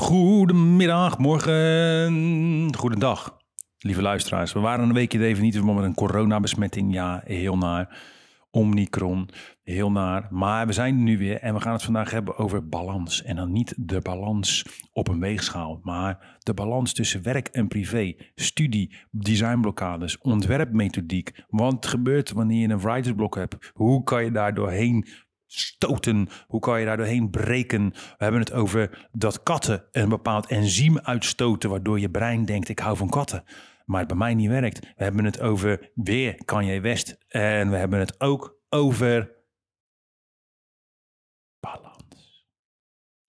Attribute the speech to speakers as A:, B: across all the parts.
A: Goedemiddag, morgen, goedendag, lieve luisteraars. We waren een weekje even niet met een coronabesmetting. Ja, heel naar. Omicron, heel naar. Maar we zijn er nu weer en we gaan het vandaag hebben over balans. En dan niet de balans op een weegschaal, maar de balans tussen werk en privé, studie, designblokkades, ontwerpmethodiek. Wat gebeurt wanneer je een writersblok hebt? Hoe kan je daar doorheen stoten? Hoe kan je daar doorheen breken? We hebben het over dat katten een bepaald enzym uitstoten, waardoor je brein denkt: ik hou van katten. Maar het bij mij niet werkt. We hebben het over weer Kanye West. En we hebben het ook over balans.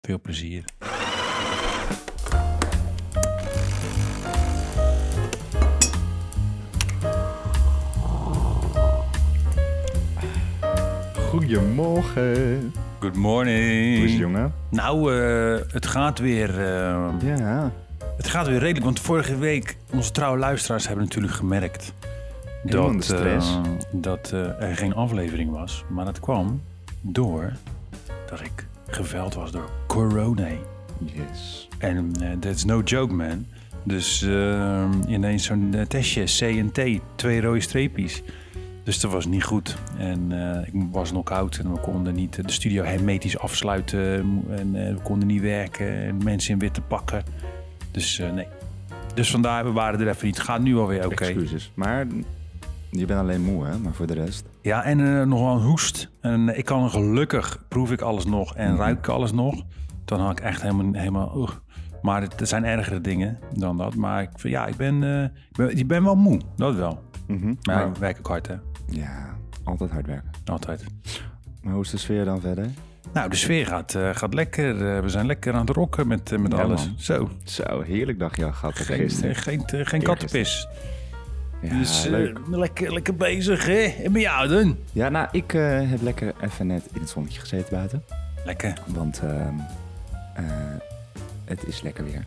A: Veel plezier.
B: Goedemorgen.
A: Good morning.
B: Hoe is het, jongen?
A: Nou, eh, het gaat weer. eh,
B: Ja.
A: Het gaat weer redelijk, want vorige week, onze trouwe luisteraars hebben natuurlijk gemerkt
B: Helemaal
A: dat,
B: stress.
A: eh, dat er geen aflevering was. Maar dat kwam door dat ik geveld was door corona.
B: Yes.
A: En that's no joke, man. Dus ineens zo'n testje, C en T, twee rode streepjes. Dus dat was niet goed. En eh, ik was knock-out en we konden niet de studio hermetisch afsluiten. En eh, we konden niet werken en mensen in witte pakken. Dus eh, nee. Dus vandaar, we waren er even niet. Gaat nu alweer oké.
B: Excuses. Maar je bent alleen moe, hè? Maar voor de rest...
A: Ja, en eh, nog wel een hoest. En eh, ik kan gelukkig, proef ik alles nog en ruik ik alles nog. Dan had ik echt helemaal... helemaal. Maar het, er zijn ergere dingen dan dat. Maar ik, ja, ik ben, eh, ik ben, ik ben wel moe. Dat wel.
B: Mhm.
A: Maar
B: Maar-
A: ik werk ook hard, hè.
B: Ja, altijd hard werken.
A: Altijd.
B: Maar hoe is de sfeer dan verder?
A: Nou, de sfeer gaat, eh, gaat lekker. Eh, we zijn lekker aan het rocken met, eh, met
B: Ja,
A: alles.
B: man.
A: Zo.
B: Zo, heerlijk dagje al gehad
A: Geen,
B: gisteren.
A: geen, geen kattenpis.
B: Ja,
A: dus
B: leuk.
A: lekker, lekker bezig, hè? En bij jou dan?
B: Ja, nou, ik heb lekker even net in het zonnetje gezeten buiten.
A: Lekker.
B: Want ehm, eh, het is lekker weer.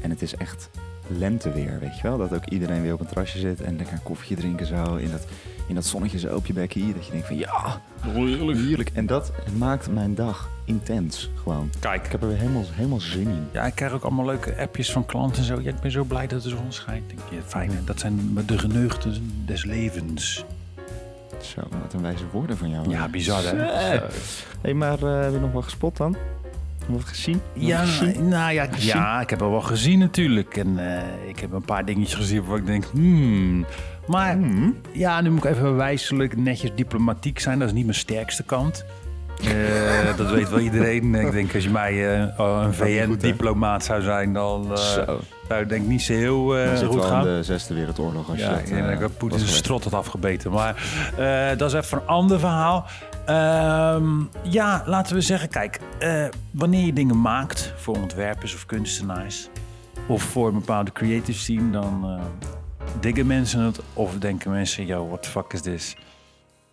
B: En het is echt lenteweer, weet je wel? Dat ook iedereen weer op een terrasje zit en lekker een koffietje drinken zo. In dat, in dat zonnetje zo op je bekkie. Dat je denkt van ja, heerlijk. En dat maakt mijn dag intens gewoon.
A: Kijk.
B: Ik heb er weer helemaal, helemaal zin in.
A: Ja, ik krijg ook allemaal leuke appjes van klanten en zo. Ja, ik ben zo blij dat de zon schijnt. Denk je, fijn, hè? dat zijn de geneugten des levens.
B: Zo, wat een wijze woorden van jou.
A: Ja, bizar, hè?
B: Hé, hey, maar eh, heb je nog wel gespot dan? Wat gezien?
A: Ja,
B: gezien?
A: nou ja, ja, ik heb er wel gezien natuurlijk. En eh, ik heb een paar dingetjes gezien waar ik denk, hmm. Maar
B: Hmm.
A: ja, nu moet ik even wijselijk, netjes diplomatiek zijn. Dat is niet mijn sterkste kant. Eh, dat weet wel iedereen. Ik denk als je mij eh, oh, een? VN-diplomaat zou zijn, dan uh,
B: Zo.
A: zou het denk ik niet zo heel goed gaan.
B: de zesde wereldoorlog als
A: Ja,
B: je
A: ik
B: dat...
A: dat Poetin zijn strot had afgebeten. Maar dat is even een ander verhaal. Ehm, ja, laten we zeggen, kijk, eh, wanneer je dingen maakt voor ontwerpers of kunstenaars of voor een bepaalde creative scene, dan eh, diggen mensen het of denken mensen, yo, what the fuck is this?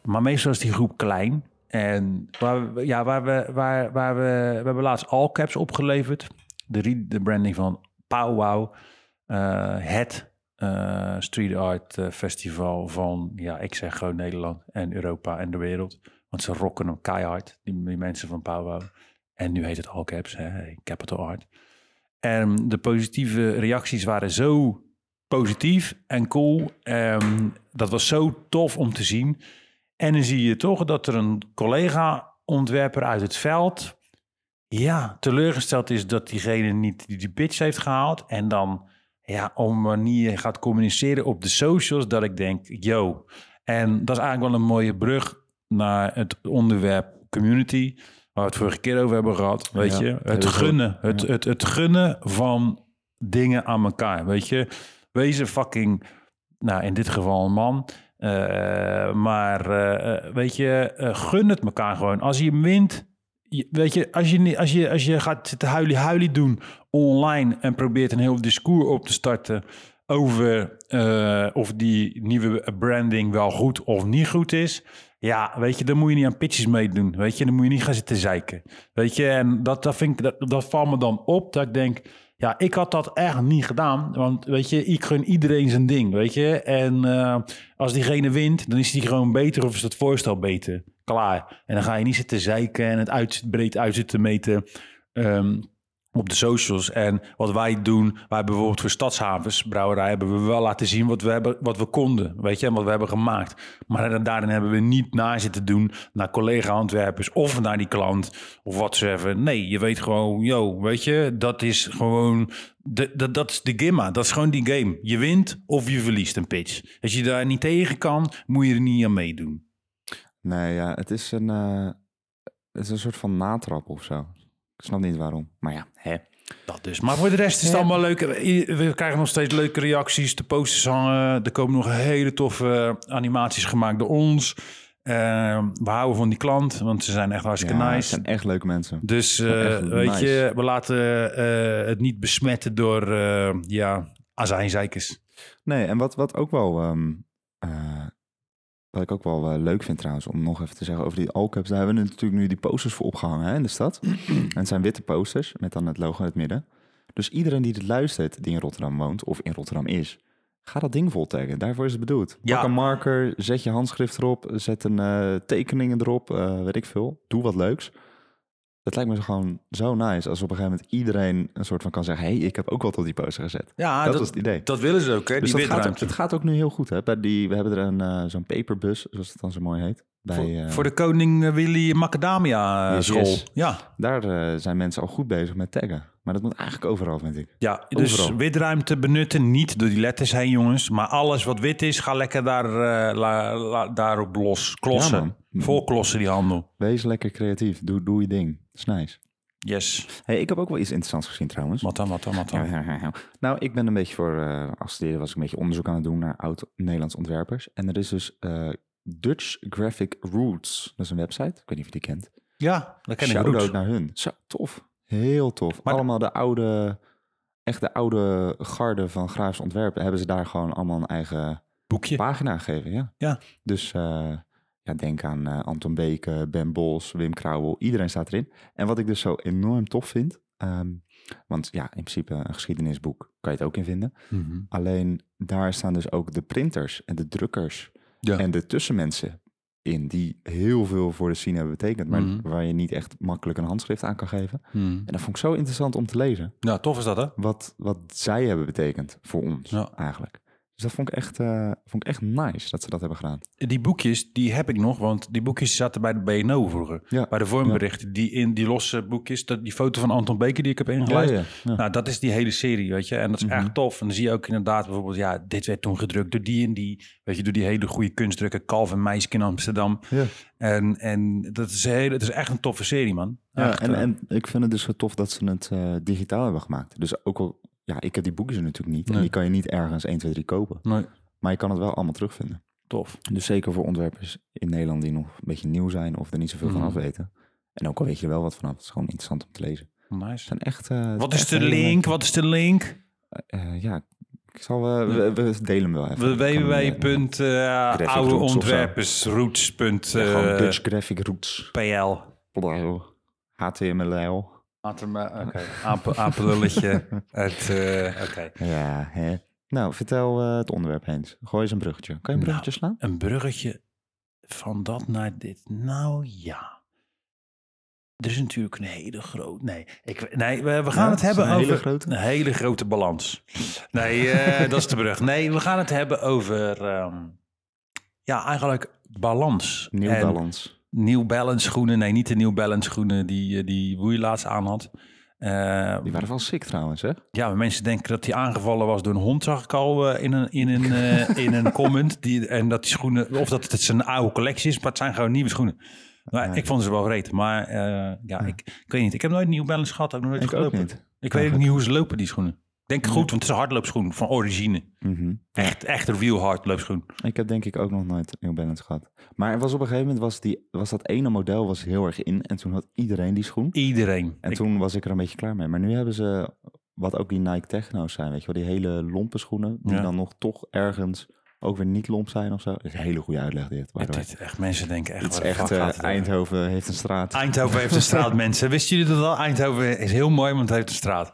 A: Maar meestal is die groep klein. En waar we, ja, waar we, waar, waar we, we hebben laatst all caps opgeleverd. De, de branding van Powwow. eh het street art festival van, ja, ik zeg gewoon Nederland en Europa en de wereld. Want ze rocken hem keihard, die, die mensen van Powwow. En nu heet het all caps, hè, Capital Art. En de positieve reacties waren zo positief en cool. Ehm, dat was zo tof om te zien. En dan zie je toch dat er een collega-ontwerper uit het veld... ja, teleurgesteld is dat diegene niet die, pitch heeft gehaald. En dan ja, op manier gaat communiceren op de socials... dat ik denk, yo. En dat is eigenlijk wel een mooie brug naar het onderwerp community... waar we het vorige keer over hebben gehad. Weet
B: Ja,
A: je, het gunnen. Het,
B: Ja.
A: het, het gunnen van dingen aan elkaar. Weet je, wees een fucking, nou in dit geval een man. eh, maar eh, eh, weet je, gun het elkaar gewoon. Als je wint, je- weet je, als je, als je, als je gaat zitten huilie huilie doen online en probeert een heel discours op te starten over of die nieuwe branding wel goed of niet goed is. Ja, weet je, dan moet je niet aan pitches meedoen. Weet je, dan moet je niet gaan zitten zeiken. Weet je, en dat, dat, vind ik, dat, dat valt me dan op dat ik denk, ja, ik had dat echt niet gedaan. Want weet je, ik gun iedereen zijn ding, weet je. En eh, als diegene wint, dan is die gewoon beter of is het voorstel beter. Klaar. En dan ga je niet zitten zeiken en het uit, breed uit zitten meten. Ehm, op de socials. En wat wij doen, wij bijvoorbeeld voor Stadshavens brouwerij hebben we wel laten zien wat we, hebben, wat we konden, weet je, en wat we hebben gemaakt. Maar daarin hebben we niet na zitten doen naar collega-handwerpers of naar die klant of wat ze even. Nee, je weet gewoon, yo, weet je, dat is gewoon, de, dat, dat is de gimma, dat is gewoon die game. Je wint of je verliest een pitch. Als je daar niet tegen kan, moet je er niet aan meedoen.
B: Nee, ja, het is een, eh, het is een soort van natrap of zo. Ik snap niet waarom. Maar ja, hè.
A: Dat dus. Maar voor de rest is het
B: Ja.
A: allemaal leuk. We krijgen nog steeds leuke reacties. De posters hangen. Er komen nog hele toffe animaties gemaakt door ons. Eh, we houden van die klant, want ze zijn echt hartstikke
B: Ja,
A: nice.
B: zijn echt leuke mensen.
A: Dus eh, weet
B: nice.
A: je, we laten eh, het niet besmetten door eh ja, azijnzeikers.
B: Nee, en wat, wat ook wel... ehm, eh, wat ik ook wel eh, leuk vind trouwens, om nog even te zeggen over die Alcups. Daar hebben we natuurlijk nu die posters voor opgehangen hè, in de stad. en het zijn witte posters met dan het logo in het midden. Dus iedereen die dit luistert, die in Rotterdam woont of in Rotterdam is... Ga dat ding vol taggen. Daarvoor is het bedoeld.
A: Ja.
B: Pak een marker, zet je handschrift erop, zet een eh, tekeningen erop, eh, weet ik veel. Doe wat leuks. Het lijkt me gewoon zo nice als op een gegeven moment iedereen een soort van kan zeggen... hey, ik heb ook wat op die poster gezet.
A: Ja,
B: dat,
A: dat,
B: was het idee.
A: dat willen ze ook, hè?
B: Dus
A: die
B: dat gaat, ook, gaat ook nu heel goed. Hè? Bij die, we hebben er een, eh, zo'n paperbus, zoals het dan zo mooi heet. Bij,
A: Voor,
B: eh,
A: voor de koning eh, Willy Macadamia
B: Yes,
A: school.
B: yes.
A: Ja.
B: Daar zijn mensen al goed bezig met taggen. Maar dat moet eigenlijk overal, vind ik.
A: Ja, dus witruimte benutten, niet door die letters heen, jongens. Maar alles wat wit is, ga lekker daar, eh, la- la- daarop los. Klossen.
B: Ja.
A: Vol klossen die handel.
B: Wees lekker creatief. Doe, doe je ding. Dat is nice.
A: Yes.
B: Hey, ik heb ook wel iets interessants gezien trouwens.
A: Wat dan, wat dan, wat dan?
B: Nou, ik ben een beetje voor, eh als studeren was ik een beetje onderzoek aan het doen naar oud-Nederlands ontwerpers. En er is dus eh, Dutch Graphic Roots. Dat is een website. Ik weet niet of je die kent.
A: Ja, dat ken ik
B: Shout-out
A: goed.
B: naar hun. Zo, tof. Heel tof.
A: Maar-
B: allemaal de oude, echt de oude garde van grafisch ontwerpen. Hebben ze daar gewoon allemaal een eigen
A: Boekje.
B: pagina gegeven, ja.
A: Ja.
B: Dus eh, ja, denk aan eh, Anton Beke, Ben Bos, Wim Krauwel. Iedereen staat erin. En wat ik dus zo enorm tof vind... ehm, want ja, in principe een geschiedenisboek kan je het ook in vinden.
A: Mhm.
B: Alleen daar staan dus ook de printers en de drukkers
A: Ja.
B: en de tussenmensen in die heel veel voor de scene hebben betekend, maar
A: Mhm.
B: waar je niet echt makkelijk een handschrift aan kan geven.
A: Mhm.
B: En dat vond ik zo interessant om te lezen,
A: Ja, tof is dat, hè?
B: wat, wat zij hebben betekend voor ons
A: Ja.
B: eigenlijk. Dus dat vond ik, echt, eh, vond ik echt nice dat ze dat hebben gedaan.
A: Die boekjes, die heb ik nog, want die boekjes zaten bij de BNO vroeger.
B: Ja.
A: Bij de vormberichten, die in die losse boekjes, dat, die foto van Anton Beker die ik heb ingelijst.
B: ja, ja.
A: Nou, dat is die hele serie, weet je. En dat is
B: Mhm.
A: echt tof. En dan zie je ook inderdaad bijvoorbeeld, ja, dit werd toen gedrukt door die en die. Weet je, door die hele goede kunstdrukker Calvin Meijsk in Amsterdam.
B: Ja.
A: En, en dat is, heel, het is echt een toffe serie, man.
B: Ja,
A: Echt,
B: en,
A: eh,
B: en ik vind het dus zo tof dat ze het eh, digitaal hebben gemaakt. Dus ook al, ja, ik heb die boekjes natuurlijk niet. En die kan je niet ergens 1, 2, 3 kopen.
A: nee,
B: Maar je kan het wel allemaal terugvinden.
A: tof.
B: Dus zeker voor ontwerpers in Nederland die nog een beetje nieuw zijn of er niet zoveel van
A: Mhm.
B: af weten. En ook al weet je wel wat vanaf. Het is gewoon interessant om te lezen.
A: Nice.
B: zijn echt... eh,
A: Wat is
B: echt
A: de link? Wat is de link?
B: Eh, ja, ik zal... eh, we, we delen hem wel even. Eh,
A: www.oudeontwerpersroots.pl
B: ja, Dutch Graphic Roots.
A: PL.
B: HTML.
A: Oké, Apen- apenlulletje. Het, eh, Oké.
B: Ja, hè. Nou, vertel eh, het onderwerp eens. Gooi eens een bruggetje. Kan je een
A: Nou,
B: bruggetje slaan?
A: Een bruggetje van dat naar dit. Nou ja. Er is natuurlijk een hele grote. Nee, ik, nee we, we gaan
B: Ja,
A: het hebben
B: een hele
A: over
B: grote?
A: een hele grote balans. Nee, eh, dat is de brug. Nee, we gaan het hebben over. ehm, ja, eigenlijk balans.
B: Nieuw
A: En
B: balans.
A: New Balance schoenen. Nee, niet de New Balance schoenen die, eh, die Woei laatst aan had. Eh,
B: Die waren wel sick trouwens, hè?
A: ja, maar mensen denken dat hij aangevallen was door een hond, zag ik al eh, in, een, in, een, in een comment. Die, en dat die schoenen, of dat het zijn oude collectie is, maar het zijn gewoon nieuwe schoenen. Maar
B: Ja.
A: Ik vond ze wel reet. Maar ja, Ik, ik weet niet. Ik heb nooit New Balance gehad. Nooit
B: Ik ook
A: gelopen.
B: niet.
A: Ik weet ook niet hoe ze lopen, die schoenen. Denk goed, want het is een hardloopschoen van origine.
B: Mhm.
A: Echt, echt een real hardloopschoen.
B: Ik heb denk ik ook nog nooit New Balance gehad. Maar er was op een gegeven moment, was, die, was dat ene model was heel erg in. En toen had iedereen die schoen.
A: Iedereen.
B: En
A: Ik-
B: toen was ik er een beetje klaar mee. Maar nu hebben ze, wat ook die Nike Techno's zijn, weet je wel, die hele lompe schoenen. Die
A: Ja.
B: dan nog toch ergens ook weer niet lomp zijn of zo. Dat is een hele goede uitleg dit.
A: het, echt, mensen denken echt,
B: Het is echt, eh? Eindhoven heeft een straat.
A: Eindhoven heeft een straat, mensen. Wisten jullie dat al? Eindhoven is heel mooi, want het heeft een straat.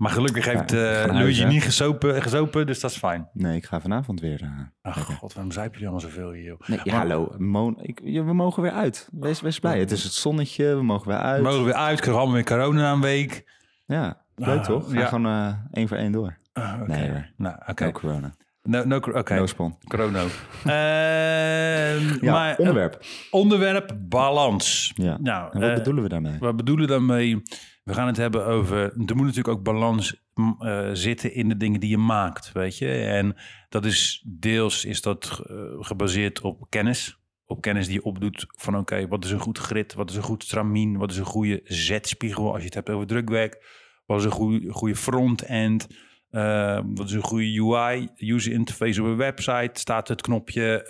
A: Maar gelukkig heeft
B: huis,
A: Luigi niet gezopen, gezopen, dus dat is fijn.
B: Nee, ik ga vanavond weer. eh,
A: Ach god, waarom zuipen jullie allemaal zoveel hier?
B: Nee, ja,
A: Maar-
B: hallo. Mo- ik, ja, we mogen weer uit. Wees, wees blij. Het is het zonnetje. We mogen weer uit.
A: We mogen weer uit, krijgen allemaal weer corona een week.
B: Ja, leuk
A: Ah,
B: toch? Ga
A: ja.
B: gewoon eh, één voor één door.
A: Ah, oké.
B: Nee hoor.
A: Nou, oké.
B: No corona.
A: No, no, oké.
B: No spon.
A: Corona. Ehm,
B: Ja,
A: maar,
B: onderwerp.
A: Onderwerp balans.
B: Ja.
A: Nou,
B: En wat bedoelen we daarmee?
A: Wat bedoelen we daarmee? We gaan het hebben over. Er moet natuurlijk ook balans eh, zitten in de dingen die je maakt, weet je. En dat is deels is dat eh, gebaseerd op kennis. Op kennis die je opdoet van oké, wat is een goed grid? Wat is een goed stramien? Wat is een goede zetspiegel als je het hebt over drukwerk? Wat is een goede, goede front-end? Eh, wat is een goede UI, user interface op een website? Staat het knopje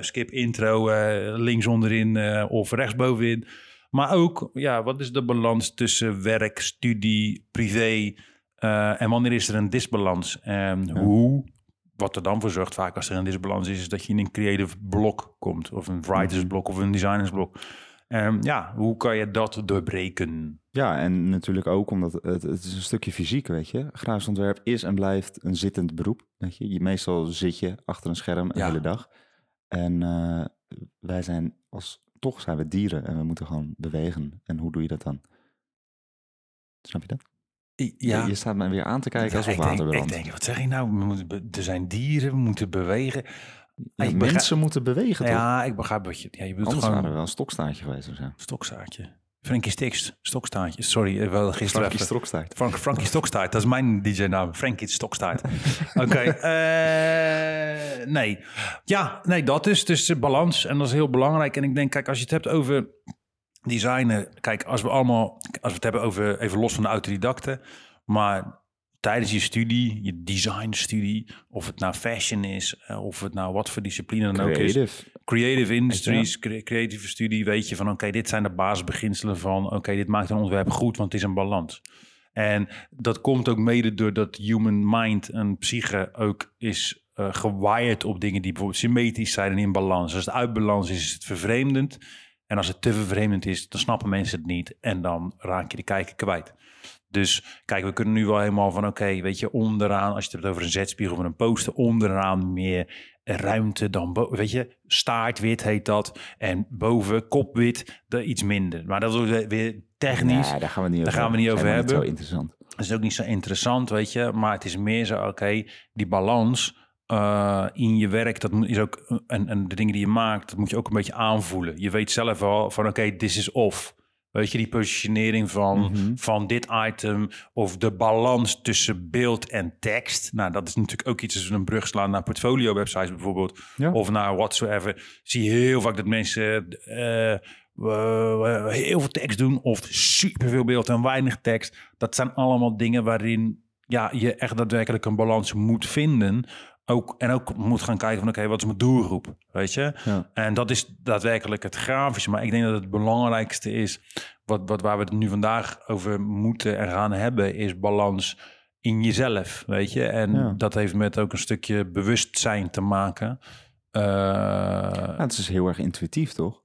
A: skip intro links onderin of rechtsbovenin? Maar ook, ja, wat is de balans tussen werk, studie, privé? eh, en wanneer is er een disbalans? En hoe, wat er dan voor zorgt vaak als er een disbalans is, is dat je in een creative blok komt. Of een writers blok of een designers blok. Ehm, ja, hoe kan je dat doorbreken?
B: Ja, en natuurlijk ook omdat het, het is een stukje fysiek, weet je. Grafisch ontwerp is en blijft een zittend beroep, weet je. je meestal zit je achter een scherm een
A: Ja.
B: hele dag. En eh, wij zijn als, toch zijn we dieren en we moeten gewoon bewegen. En hoe doe je dat dan? Snap je dat?
A: Ja,
B: Je, staat me weer aan te kijken alsof
A: ik, denk,
B: water
A: ik denk, wat zeg je nou? We moeten er zijn dieren, we moeten bewegen.
B: Ja,
A: begrijp-
B: mensen moeten bewegen, toch?
A: Ja, ik begrijp wat je... Ja, je bedoelt
B: Anders
A: gewoon
B: waren we wel een stokstaartje geweest of zo.
A: stokstaartje. Frankie Sticks, stokstaartje. Sorry, wel gisteren
B: Frankie. Stokstaart.
A: Frank, Frankie Stokstaart, dat is mijn DJ-naam. Frankie Stokstaart. Oké, eh, nee. Ja, nee, dat is dus de balans. En dat is heel belangrijk. En ik denk, kijk, als je het hebt over designen. Kijk, als we allemaal, als we het hebben over, even los van de autodidacten. Maar tijdens je studie, je designstudie, of het nou fashion is, eh, of het nou wat voor discipline dan ook is
B: Creative.
A: industries, cre- creatieve studie, weet je van oké, dit zijn de basisbeginselen van oké, dit maakt een ontwerp goed, want het is een balans. En dat komt ook mede doordat human mind en psyche ook is gewired op dingen die bijvoorbeeld symmetrisch zijn en in balans. Als het uit balans is, is het vervreemdend. En als het te vervreemdend is, dan snappen mensen het niet. En dan raak je de kijker kwijt. Dus kijk, we kunnen nu wel helemaal van oké, weet je, onderaan, als je het hebt over een zetspiegel of een poster, onderaan meer ruimte dan boven. Weet je, staartwit heet dat. En boven kopwit, iets minder. Maar dat is weer technisch.
B: Nee, daar gaan we niet
A: Daar
B: over
A: gaan we niet over hebben.
B: zo interessant.
A: Dat is ook niet zo interessant, weet je. Maar het is meer zo, oké, die balans eh, in je werk, dat is ook, en, en de dingen die je maakt, dat moet je ook een beetje aanvoelen. Je weet zelf wel van, oké, this is off. Weet je, die positionering van,
B: Mhm.
A: van dit item of de balans tussen beeld en tekst. Nou, dat is natuurlijk ook iets als we een brug slaan naar portfolio websites bijvoorbeeld.
B: Ja.
A: Of naar whatsoever. Zie je heel vaak dat mensen eh, eh, heel veel tekst doen of superveel beeld en weinig tekst. Dat zijn allemaal dingen waarin ja, je echt daadwerkelijk een balans moet vinden. Ook, en ook moet gaan kijken van oké, wat is mijn doelgroep? Weet je?
B: Ja.
A: En dat is daadwerkelijk het grafische. Maar ik denk dat het belangrijkste is, wat, wat waar we het nu vandaag over moeten en gaan hebben, is balans in jezelf. Weet je? En
B: Ja.
A: dat heeft met ook een stukje bewustzijn te maken.
B: Ja, het is heel erg intuïtief, toch?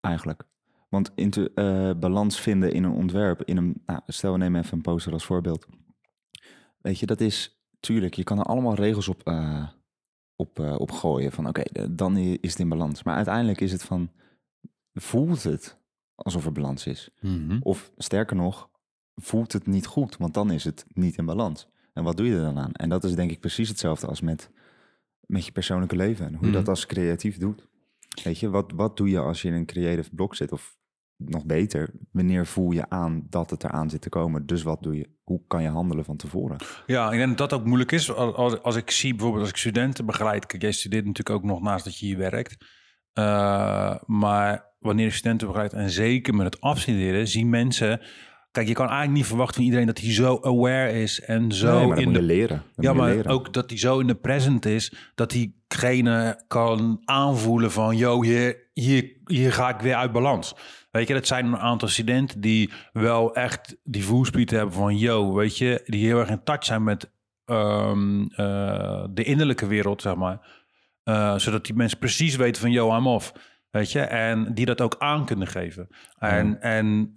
B: Eigenlijk. Want intu- eh, balans vinden in een ontwerp, in een, nou, stel we nemen even een poster als voorbeeld. Weet je, dat is, tuurlijk, je kan er allemaal regels op, eh, op, eh, op gooien. Van oké, eh, dan is het in balans. Maar uiteindelijk is het van, voelt het alsof er balans is?
A: mhm.
B: Of sterker nog, voelt het niet goed, want dan is het niet in balans. En wat doe je er dan aan? En dat is denk ik precies hetzelfde als met, met je persoonlijke leven. En hoe je
A: Mhm.
B: dat als creatief doet. Weet je, wat, wat doe je als je in een creative blok zit? Of nog beter, wanneer voel je aan dat het eraan zit te komen? Dus wat doe je? Hoe kan je handelen van tevoren?
A: Ja, ik denk dat dat ook moeilijk is. Als, als, ik zie bijvoorbeeld als ik studenten begeleid. Kijk, jij studeert natuurlijk ook nog naast dat je hier werkt. Eh, maar wanneer je studenten begeleidt en zeker met het afstuderen, zien mensen... Kijk, je kan eigenlijk niet verwachten van iedereen dat hij zo aware is en zo
B: nee,
A: in
B: moet
A: de
B: leren.
A: Ja, maar
B: leren.
A: ook dat hij zo in de present is, dat diegene kan aanvoelen van, yo, hier, hier, hier ga ik weer uit balans. Weet je, dat zijn een aantal studenten die wel echt die voelspiet hebben van, yo, weet je, die heel erg in touch zijn met ehm, eh, de innerlijke wereld, zeg maar. Eh, zodat die mensen precies weten van, yo, I'm off. Weet je, en die dat ook aan kunnen geven. En, en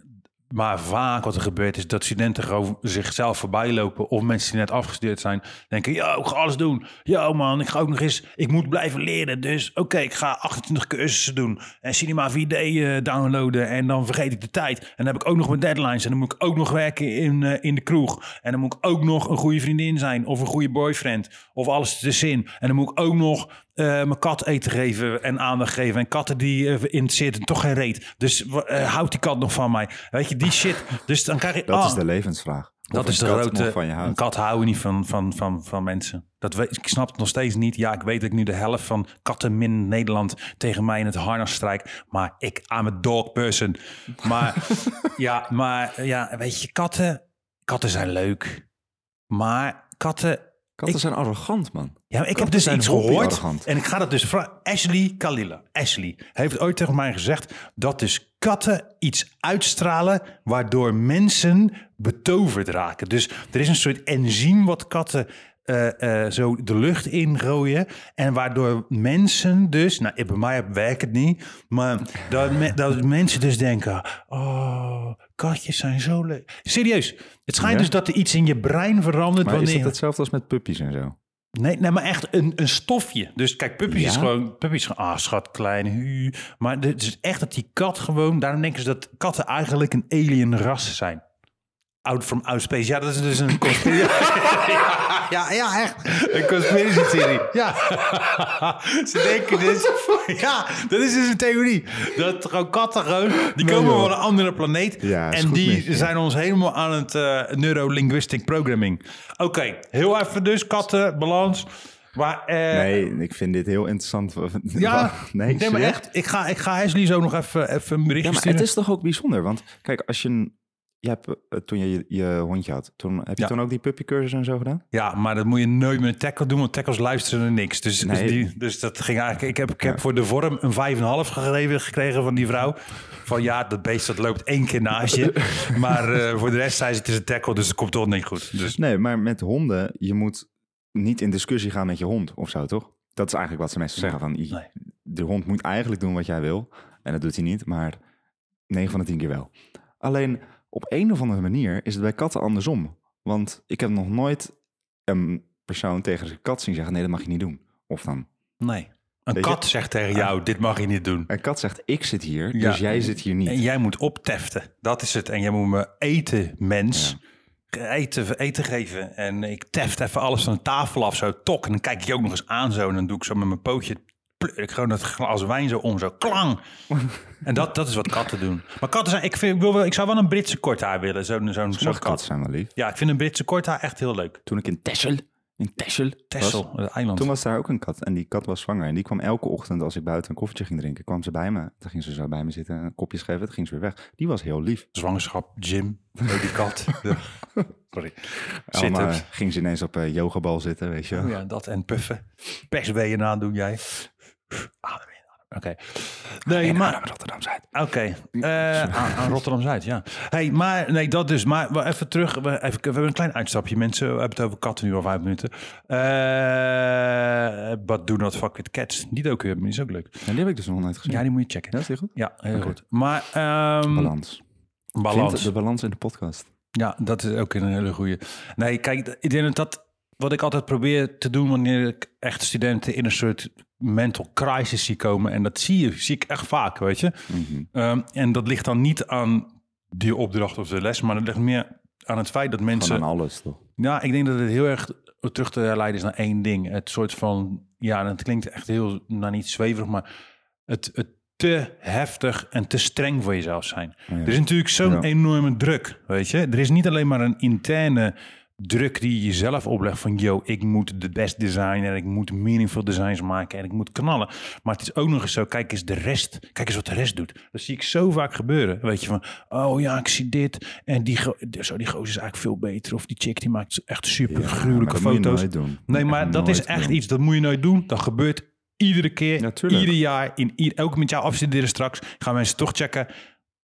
A: Maar vaak wat er gebeurt is dat studenten zichzelf voorbij lopen. Of mensen die net afgestudeerd zijn. Denken, ja, ik ga alles doen. Ja man, ik ga ook nog eens, ik moet blijven leren. Dus oké, ik ga 28 cursussen doen. En Cinema 4D eh, downloaden. En dan vergeet ik de tijd. En dan heb ik ook nog mijn deadlines. En dan moet ik ook nog werken in, eh, in de kroeg. En dan moet ik ook nog een goede vriendin zijn. Of een goede boyfriend. Of alles tussenin. En dan moet ik ook nog eh, mijn kat eten geven en aandacht geven. En katten die uh, interesseert toch geen reet. Dus uh, houdt die kat nog van mij? Weet je, die shit. Dus dan krijg je...
B: Dat
A: ah,
B: is de levensvraag.
A: dat is de grote...
B: van je
A: een kat houden niet van, van, van, van mensen. Dat weet, ik snap het nog steeds niet. Ja, ik weet dat ik nu de helft van katten min Nederland tegen mij in het harnas strijk. Maar ik, I'm a dog person. Maar ja, maar ja, weet je, katten, katten zijn leuk. Maar katten
B: Katten zijn arrogant, man.
A: ja, maar ik heb dus iets gehoord.
B: arrogant.
A: En ik ga dat dus vragen. Ashley Kalila. Ashley heeft ooit tegen mij gezegd dat dus katten iets uitstralen waardoor mensen betoverd raken. Dus er is een soort enzym wat katten eh, eh, zo de lucht ingooien. En waardoor mensen dus, nou bij mij werkt het niet, maar dat, me- dat mensen dus denken, oh, katjes zijn zo leuk. Serieus, het schijnt
B: Ja?
A: dus dat er iets in je brein verandert
B: Maar is
A: wanneer...
B: het hetzelfde als met puppies en zo?
A: Nee, nee, maar echt een, een stofje. Dus kijk, puppies
B: Ja?
A: is gewoon... Puppies is gewoon, ah, schat, klein, hu. Maar het is echt dat die kat gewoon... Daarom denken ze dat katten eigenlijk een alien ras zijn. Out from outer space. Ja, dat is dus een conspiratie. ja, ja, ja, echt. Een conspiracy theory. Ja. ze denken dus... Ja, dat is dus een theorie. Dat gewoon katten gewoon... Die komen
B: joh.
A: van een andere planeet.
B: Ja, is
A: en
B: goed
A: die zijn ons helemaal aan het eh neurolinguistic programming. Oké, heel even dus. Katten, balans. Maar, eh,
B: Nee, ik vind dit heel interessant.
A: Ja,
B: nee,
A: nee, maar echt. Ik ga, ik ga Ashley zo nog even, even een berichtje
B: Ja, maar
A: sturen.
B: het is toch ook bijzonder? Want kijk, als je een... Je hebt, eh, toen je, je je hondje had, toen, heb je
A: Ja.
B: toen ook die puppycursus en zo gedaan?
A: Ja, maar dat moet je nooit met een tackle doen, want tackles luisteren naar niks. Dus,
B: Nee.
A: dus, die, dus dat ging eigenlijk... Ik heb, ik heb voor de vorm een 5,5 gegeven gekregen van die vrouw. Van ja, dat beest dat loopt één keer naast je. maar eh, voor de rest zei ze, het is een tackle, dus het komt toch niet goed. Dus
B: Nee, maar met honden, je moet niet in discussie gaan met je hond of zo, toch? Dat is eigenlijk wat ze meestal zeggen. Van,
A: Nee.
B: De hond moet eigenlijk doen wat jij wil. En dat doet hij niet, maar 9 van de 10 keer wel. Alleen op een of andere manier is het bij katten andersom. Want ik heb nog nooit een persoon tegen zijn kat zien zeggen... nee, dat mag je niet doen. Of dan...
A: nee. Een
B: Weet je-
A: kat zegt tegen jou, dit mag je niet doen.
B: Een kat zegt, ik zit hier,
A: Ja.
B: dus jij zit hier niet.
A: En jij moet opteften. Dat is het. En jij moet me eten, mens. Eten, eten geven. En ik teft even alles van de tafel af, zo tok. En dan kijk ik je ook nog eens aan zo. En dan doe ik zo met mijn pootje... ik gewoon dat glas wijn zo om, zo klang. en dat, dat is wat katten doen. Maar katten zijn... Ik, vind, ik, wil wel, ik zou wel een Britse korthaar willen. Zo'n zo'n kat.
B: katten zijn wel lief.
A: Ja, ik vind een Britse korthaar echt heel leuk.
B: Toen ik in Texel, in Texel, was,
A: Texel, het eiland.
B: toen was daar ook een kat. En die kat was zwanger. En die kwam elke ochtend als ik buiten een koffietje ging drinken, kwam ze bij me. Toen ging ze zo bij me zitten, een kopjes geven, toen ging ze weer weg. Die was heel lief.
A: Zwangerschap, gym, die kat. Sorry.
B: Allemaal
A: Sit-ups.
B: ging ze ineens op een yogabal zitten, weet je.
A: Oh ja, dat en puffen. Persweeën aan doen jij. Adem in, adem. Oké. Nee, maar...
B: Rotterdam Zuid.
A: Oké, eh, aan, aan Rotterdam-Zuid, ja. Hey, maar nee, dat dus. Maar even terug. We, even, we hebben een klein uitstapje, mensen. We hebben het over katten nu al vijf minuten. Eh but do not fuck with cats. Niet ook weer, die is ook leuk.
B: En die heb ik dus nog nooit gezien.
A: Ja, die moet je checken.
B: Ja, is die goed?
A: Ja, heel goed. Maar ehm,
B: Balans.
A: balans.
B: De balans in de podcast.
A: Ja, dat is ook een hele goede. Nee, kijk, ik denk dat dat wat ik altijd probeer te doen wanneer ik echt studenten in een soort mental crisis zie komen. En dat zie je, zie ik echt vaak, weet je.
B: Mhm.
A: Ehm, en dat ligt dan niet aan die opdracht of de les, maar dat ligt meer aan het feit dat mensen.
B: Aan alles, toch?
A: Ja, ik denk dat het heel erg terug te leiden is naar één ding. Het soort van, ja, dat klinkt echt heel, nou niet zweverig, maar het, het te heftig en te streng voor jezelf zijn.
B: Ja.
A: Er is natuurlijk zo'n
B: Ja.
A: enorme druk, weet je. Er is niet alleen maar een interne druk die je jezelf oplegt van... yo, ik moet de best designen, ik moet meaningful designs maken en ik moet knallen. Maar het is ook nog eens zo, kijk eens de rest, kijk eens wat de rest doet. Dat zie ik zo vaak gebeuren, weet je. Van, oh ja, ik zie dit en die, zo, die gozer is eigenlijk veel beter. Of die chick die maakt echt super gruwelijke foto's. Nee, maar
B: Echt
A: dat is echt
B: doen.
A: iets, dat moet je nooit doen. Dat gebeurt iedere keer,
B: Natuurlijk.
A: ieder jaar, in ieder, ook met jou afstuderen straks, gaan mensen toch checken.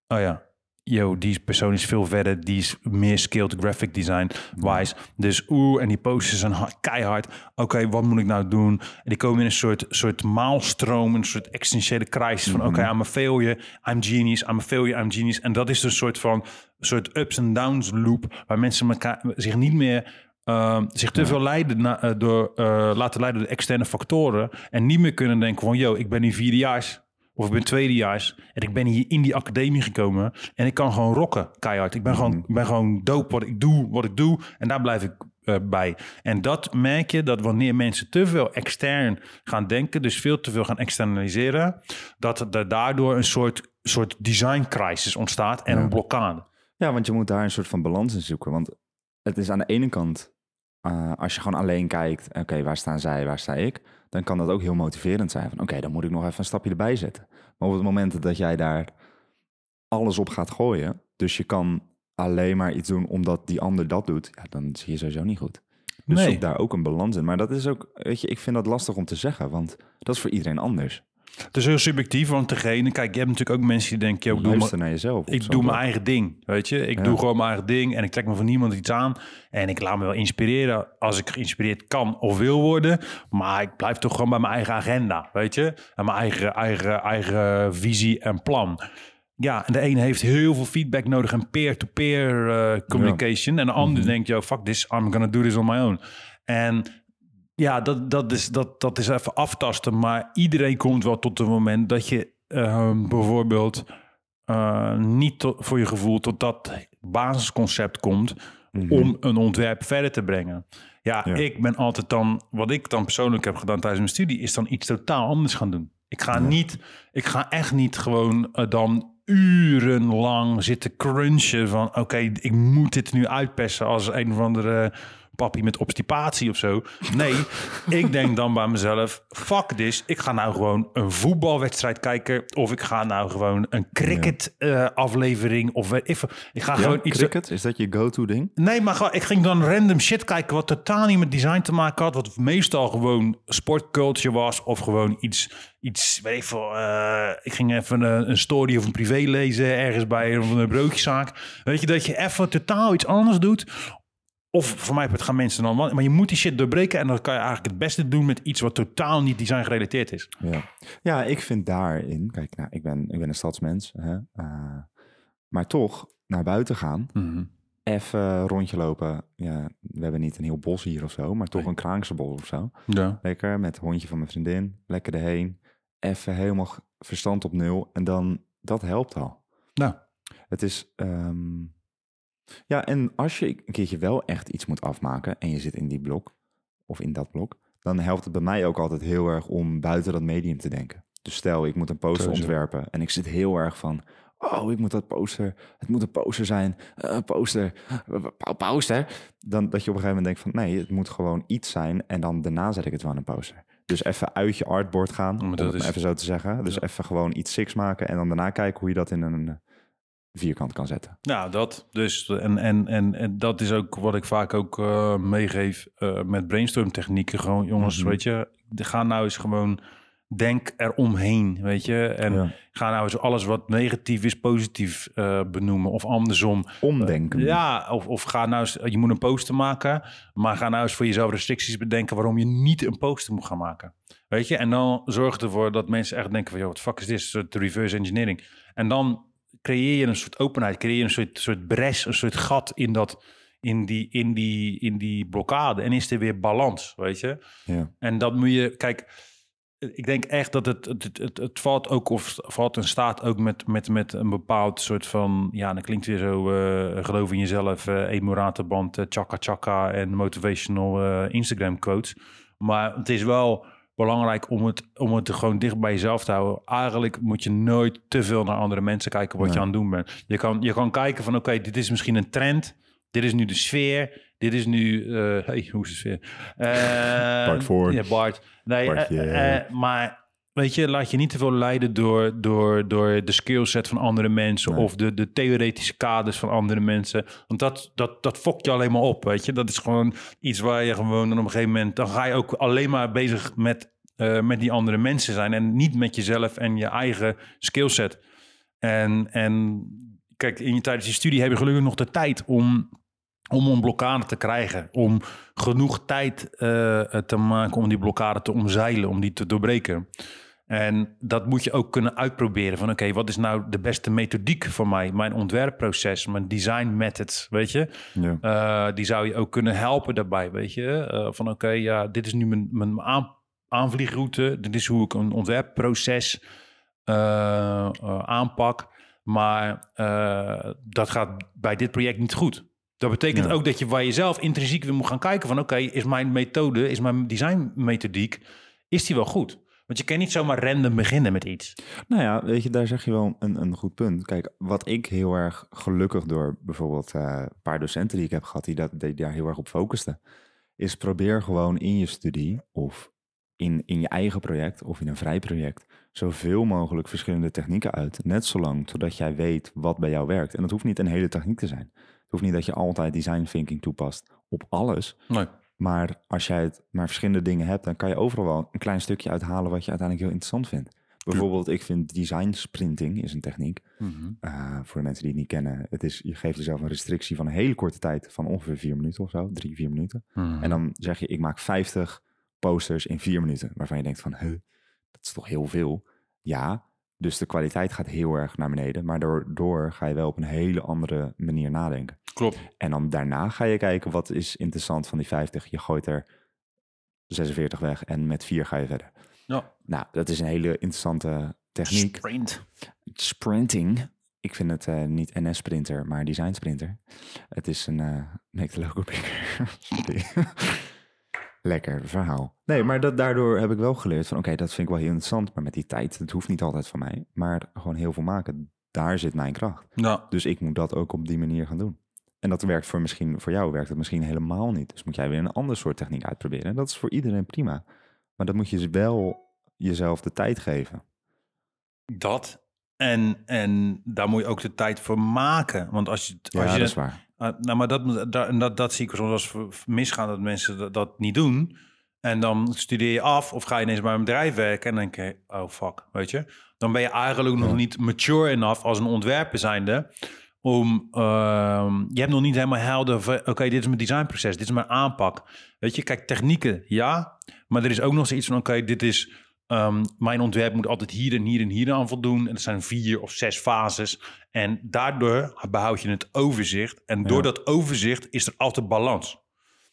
A: Oh ja, yo, die persoon is veel verder, die is meer skilled graphic design wise. Dus oeh, en die posters zijn hard- keihard. Oké, wat moet ik nou doen? En die komen in een soort, soort maalstroom, een soort existentiële crisis van oké, I'm a failure, I'm genius, I'm a failure, I'm genius. En dat is een soort van soort ups en downs loop, waar mensen elkaar, zich niet meer Ehm, zich te veel leiden na- eh, door, eh, laten leiden door externe factoren. En niet meer kunnen denken van, yo, ik ben nu vierdejaars. Of ik ben tweedejaars. En ik ben hier in die academie gekomen. En ik kan gewoon rocken, keihard. Ik ben, gewoon, ik ben gewoon dope wat ik doe, wat ik doe. En daar blijf ik eh, bij. En dat merk je, dat wanneer mensen te veel extern gaan denken... dus veel te veel gaan externaliseren... dat er daardoor een soort, soort design crisis ontstaat en
B: Ja.
A: een blokkade.
B: Ja, want je moet daar een soort van balans in zoeken. Want het is aan de ene kant, eh, als je gewoon alleen kijkt, oké, waar staan zij, waar sta ik, dan kan dat ook heel motiverend zijn. Van oké, dan moet ik nog even een stapje erbij zetten. Maar op het moment dat jij daar alles op gaat gooien, dus je kan alleen maar iets doen omdat die ander dat doet, ja, dan zie je sowieso niet goed. Dus
A: Nee.
B: zoek daar ook een balans in. Maar dat is ook, weet je, ik vind dat lastig om te zeggen, want dat is voor iedereen anders.
A: Het is heel subjectief, want degene... Kijk, je hebt natuurlijk ook mensen die denken... Yo, doe
B: naar jezelf.
A: ik doe mijn eigen ding, weet je. Ik
B: Ja.
A: doe gewoon mijn eigen ding en ik trek me van niemand iets aan. En ik laat me wel inspireren als ik geïnspireerd kan of wil worden. Maar ik blijf toch gewoon bij mijn eigen agenda, weet je. En mijn eigen, eigen, eigen visie en plan. Ja, en de een heeft heel veel feedback nodig en peer-to-peer eh, communication. En de ander
B: Mhm.
A: denkt, yo, fuck this, I'm gonna do this on my own. En ja, dat, dat, is, dat, dat is even aftasten. Maar iedereen komt wel tot een moment dat je ehm, bijvoorbeeld eh, niet tot, voor je gevoel tot dat basisconcept komt
B: Mhm.
A: om een ontwerp verder te brengen. Ja,
B: Ja.
A: ik ben altijd dan, wat ik dan persoonlijk heb gedaan tijdens mijn studie, is dan iets totaal anders gaan doen. Ik ga niet, ik ga echt niet gewoon eh, dan urenlang zitten crunchen van oké, ik moet dit nu uitpersen als een of andere papi met obstipatie of zo. Nee, ik denk dan bij mezelf, fuck this, ik ga nou gewoon een voetbalwedstrijd kijken of ik ga nou gewoon een cricket eh, aflevering of weet ik ga
B: Ja,
A: gewoon iets
B: cricket, is dat je go-to ding?
A: Nee, maar gewoon, ik ging dan random shit kijken wat totaal niet met design te maken had. Wat meestal gewoon sportculture was. Of gewoon iets, iets weet ik veel. eh, ik ging even een, een story of een privé lezen ergens bij een, een broodjeszaak. Weet je, dat je even totaal iets anders doet. Of voor mij gaan mensen dan... Maar je moet die shit doorbreken. En dat kan je eigenlijk het beste doen met iets wat totaal niet design gerelateerd is.
B: Ja, ja ik vind daarin, kijk, nou, ik, ben, ik ben een stadsmens, hè, eh, maar toch naar buiten gaan, even een rondje lopen. Ja, we hebben niet een heel bos hier of zo, maar toch
A: Nee.
B: een Kraankse bos of zo.
A: Ja.
B: Lekker met het hondje van mijn vriendin, lekker erheen, even helemaal verstand op nul en dan, dat helpt al.
A: Nou,
B: Het is, ehm, ja, en als je een keertje wel echt iets moet afmaken en je zit in die blok, of in dat blok, dan helpt het bij mij ook altijd heel erg om buiten dat medium te denken. Dus stel, ik moet een poster ontwerpen en ik zit heel erg van, oh, ik moet dat poster, het moet een poster zijn, eh, een poster, eh, pa- poster. Dan dat je op een gegeven moment denkt van, nee, het moet gewoon iets zijn en dan daarna zet ik het wel in een poster. Dus even uit je artboard gaan,
A: Maar
B: om
A: dat
B: het
A: is-
B: even zo te zeggen. Dus
A: Ja.
B: even gewoon iets six maken en dan daarna kijken hoe je dat in een eh, vierkant kan zetten.
A: Nou, dat dus. En, en, en, en dat is ook wat ik vaak ook eh, meegeef eh, met brainstorm technieken. Gewoon, jongens,
B: Mhm.
A: weet je, ga nou eens gewoon, denk eromheen, weet je. En
B: Ja.
A: ga nou eens alles wat negatief is, positief eh, benoemen. Of andersom.
B: Omdenken.
A: Ja, of, of ga nou eens, je moet een poster maken, maar ga nou eens voor jezelf restricties bedenken waarom je niet een poster moet gaan maken. Weet je, en dan zorg ervoor dat mensen echt denken van, joh, wat fuck is dit? Soort reverse engineering. En dan creëer je een soort openheid, creëer je een soort, soort bres, een soort gat in, dat, in, die, in, die, in die blokkade. En is er weer balans, weet je.
B: Ja.
A: En dat moet je, kijk, ik denk echt dat het, het, het, het, valt ook of valt en staat ook met, met, met een bepaald soort van, ja, dat klinkt weer zo, eh, geloof in jezelf, eh Emiratenband, eh, chaka chaka en motivational Instagram quotes. Maar het is wel belangrijk om het, om het gewoon dicht bij jezelf te houden. Eigenlijk moet je nooit te veel naar andere mensen kijken wat je aan het doen bent. Je kan, je kan kijken van, oké, dit is misschien een trend. Dit is nu de sfeer. Dit is nu... eh hey, hoe is de sfeer? Eh,
B: Bart Voor.
A: Ja, Bart. Nee, eh, eh, maar weet je, laat je niet te veel leiden door, door, door de skillset van andere mensen
B: Nee.
A: of de, de theoretische kaders van andere mensen. Want dat, dat, dat fokt je alleen maar op, weet je. Dat is gewoon iets waar je gewoon op een gegeven moment... dan ga je ook alleen maar bezig met, eh, met die andere mensen zijn... en niet met jezelf en je eigen skillset. En, en kijk, in je, tijdens je studie heb je gelukkig nog de tijd om, om een blokkade te krijgen. Om genoeg tijd eh, te maken om die blokkade te omzeilen, om die te doorbreken. En dat moet je ook kunnen uitproberen. Van oké, wat is nou de beste methodiek voor mij? Mijn ontwerpproces, mijn design method, weet je?
B: Ja.
A: Eh, die zou je ook kunnen helpen daarbij, weet je? Eh, van oké, ja, dit is nu mijn, mijn aan, aanvliegroute. Dit is hoe ik een ontwerpproces eh, aanpak. Maar dat gaat bij dit project niet goed. Dat betekent
B: Ja.
A: ook dat je waar jezelf intrinsiek weer moet gaan kijken van... oké, is mijn methode, is mijn designmethodiek, is die wel goed? Want je kan niet zomaar random beginnen met iets.
B: Nou ja, weet je, daar zeg je wel een, een goed punt. Kijk, wat ik heel erg gelukkig door bijvoorbeeld eh, een paar docenten die ik heb gehad, die, dat, die daar heel erg op focusten, is probeer gewoon in je studie of in, in je eigen project of in een vrij project zoveel mogelijk verschillende technieken uit. Net zolang totdat jij weet wat bij jou werkt. En dat hoeft niet een hele techniek te zijn. Het hoeft niet dat je altijd design thinking toepast op alles.
A: Nee.
B: Maar als jij het maar verschillende dingen hebt, dan kan je overal wel een klein stukje uithalen wat je uiteindelijk heel interessant vindt. Bijvoorbeeld, ik vind design sprinting is een techniek. Uh, voor de mensen die het niet kennen, het is, je geeft jezelf een restrictie van een hele korte tijd van ongeveer vier minuten of zo, drie, vier minuten.
A: Mhm.
B: En dan zeg je, ik maak 50 posters in vier minuten, waarvan je denkt van, huh, dat is toch heel veel. Ja, dus de kwaliteit gaat heel erg naar beneden, maar daardoor ga je wel op een hele andere manier nadenken.
A: Klopt.
B: En dan daarna ga je kijken wat is interessant van die 50. Je gooit er 46 weg en met 4 ga je verder.
A: Ja.
B: Nou, dat is een hele interessante techniek.
A: Sprint.
B: Sprinting. Ik vind het eh, niet NS-sprinter, maar design sprinter. Het is een eh make the logo bigger. Lekker verhaal. Nee, maar dat, daardoor heb ik wel geleerd van oké, dat vind ik wel heel interessant. Maar met die tijd, dat hoeft niet altijd van mij. Maar gewoon heel veel maken, daar zit mijn kracht.
A: Ja.
B: Dus ik moet dat ook op die manier gaan doen. En dat werkt voor misschien voor jou werkt het misschien helemaal niet. Dus moet jij weer een ander soort techniek uitproberen. En dat is voor iedereen prima. Maar dan moet je wel jezelf de tijd geven.
A: Dat. En, en daar moet je ook de tijd voor maken. Want als je, het-
B: Ja,
A: als je
B: dat is waar.
A: Uh, nou, maar dat, dat, dat zie ik soms als misgaan dat mensen dat, dat niet doen. En dan studeer je af of ga je ineens bij een bedrijf werken en dan denk je, oh fuck, weet je. Dan ben je eigenlijk nog niet mature enough als een ontwerper zijnde om, ehm, je hebt nog niet helemaal helder van, oké, dit is mijn designproces, dit is mijn aanpak. Weet je, kijk, technieken, ja, maar er is ook nog zoiets van, oké, dit is, ehm, mijn ontwerp moet altijd hier en hier en hier aan voldoen. En er zijn vier of zes fases. En daardoor behoud je het overzicht. En door
B: Ja.
A: dat overzicht is er altijd balans.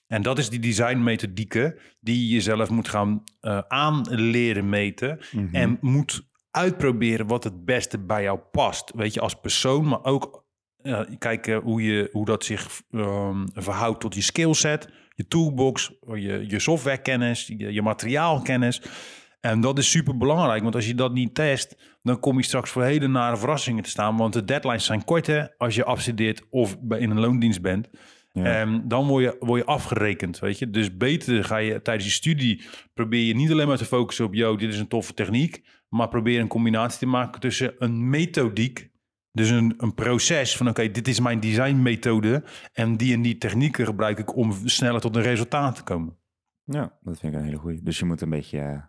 A: En dat is die designmethodieken die je jezelf moet gaan eh aanleren meten.
B: Mhm.
A: En moet uitproberen wat het beste bij jou past. Weet je, als persoon, maar ook eh, kijken hoe, je, hoe dat zich ehm, verhoudt tot je skillset, je toolbox, je, je softwarekennis, je, je materiaalkennis. En dat is super belangrijk, want als je dat niet test, dan kom je straks voor hele nare verrassingen te staan. Want de deadlines zijn korter als je afstudeert of bij- in een loondienst bent.
B: Ja.
A: En dan word je, word je afgerekend, weet je. Dus beter ga je tijdens je studie... probeer je niet alleen maar te focussen op... yo, dit is een toffe techniek... maar probeer een combinatie te maken tussen een methodiek... dus een, een proces van... oké, dit is mijn designmethode... en die en die technieken gebruik ik... om sneller tot een resultaat te komen.
B: Ja, dat vind ik een hele goeie. Dus je moet een beetje eh,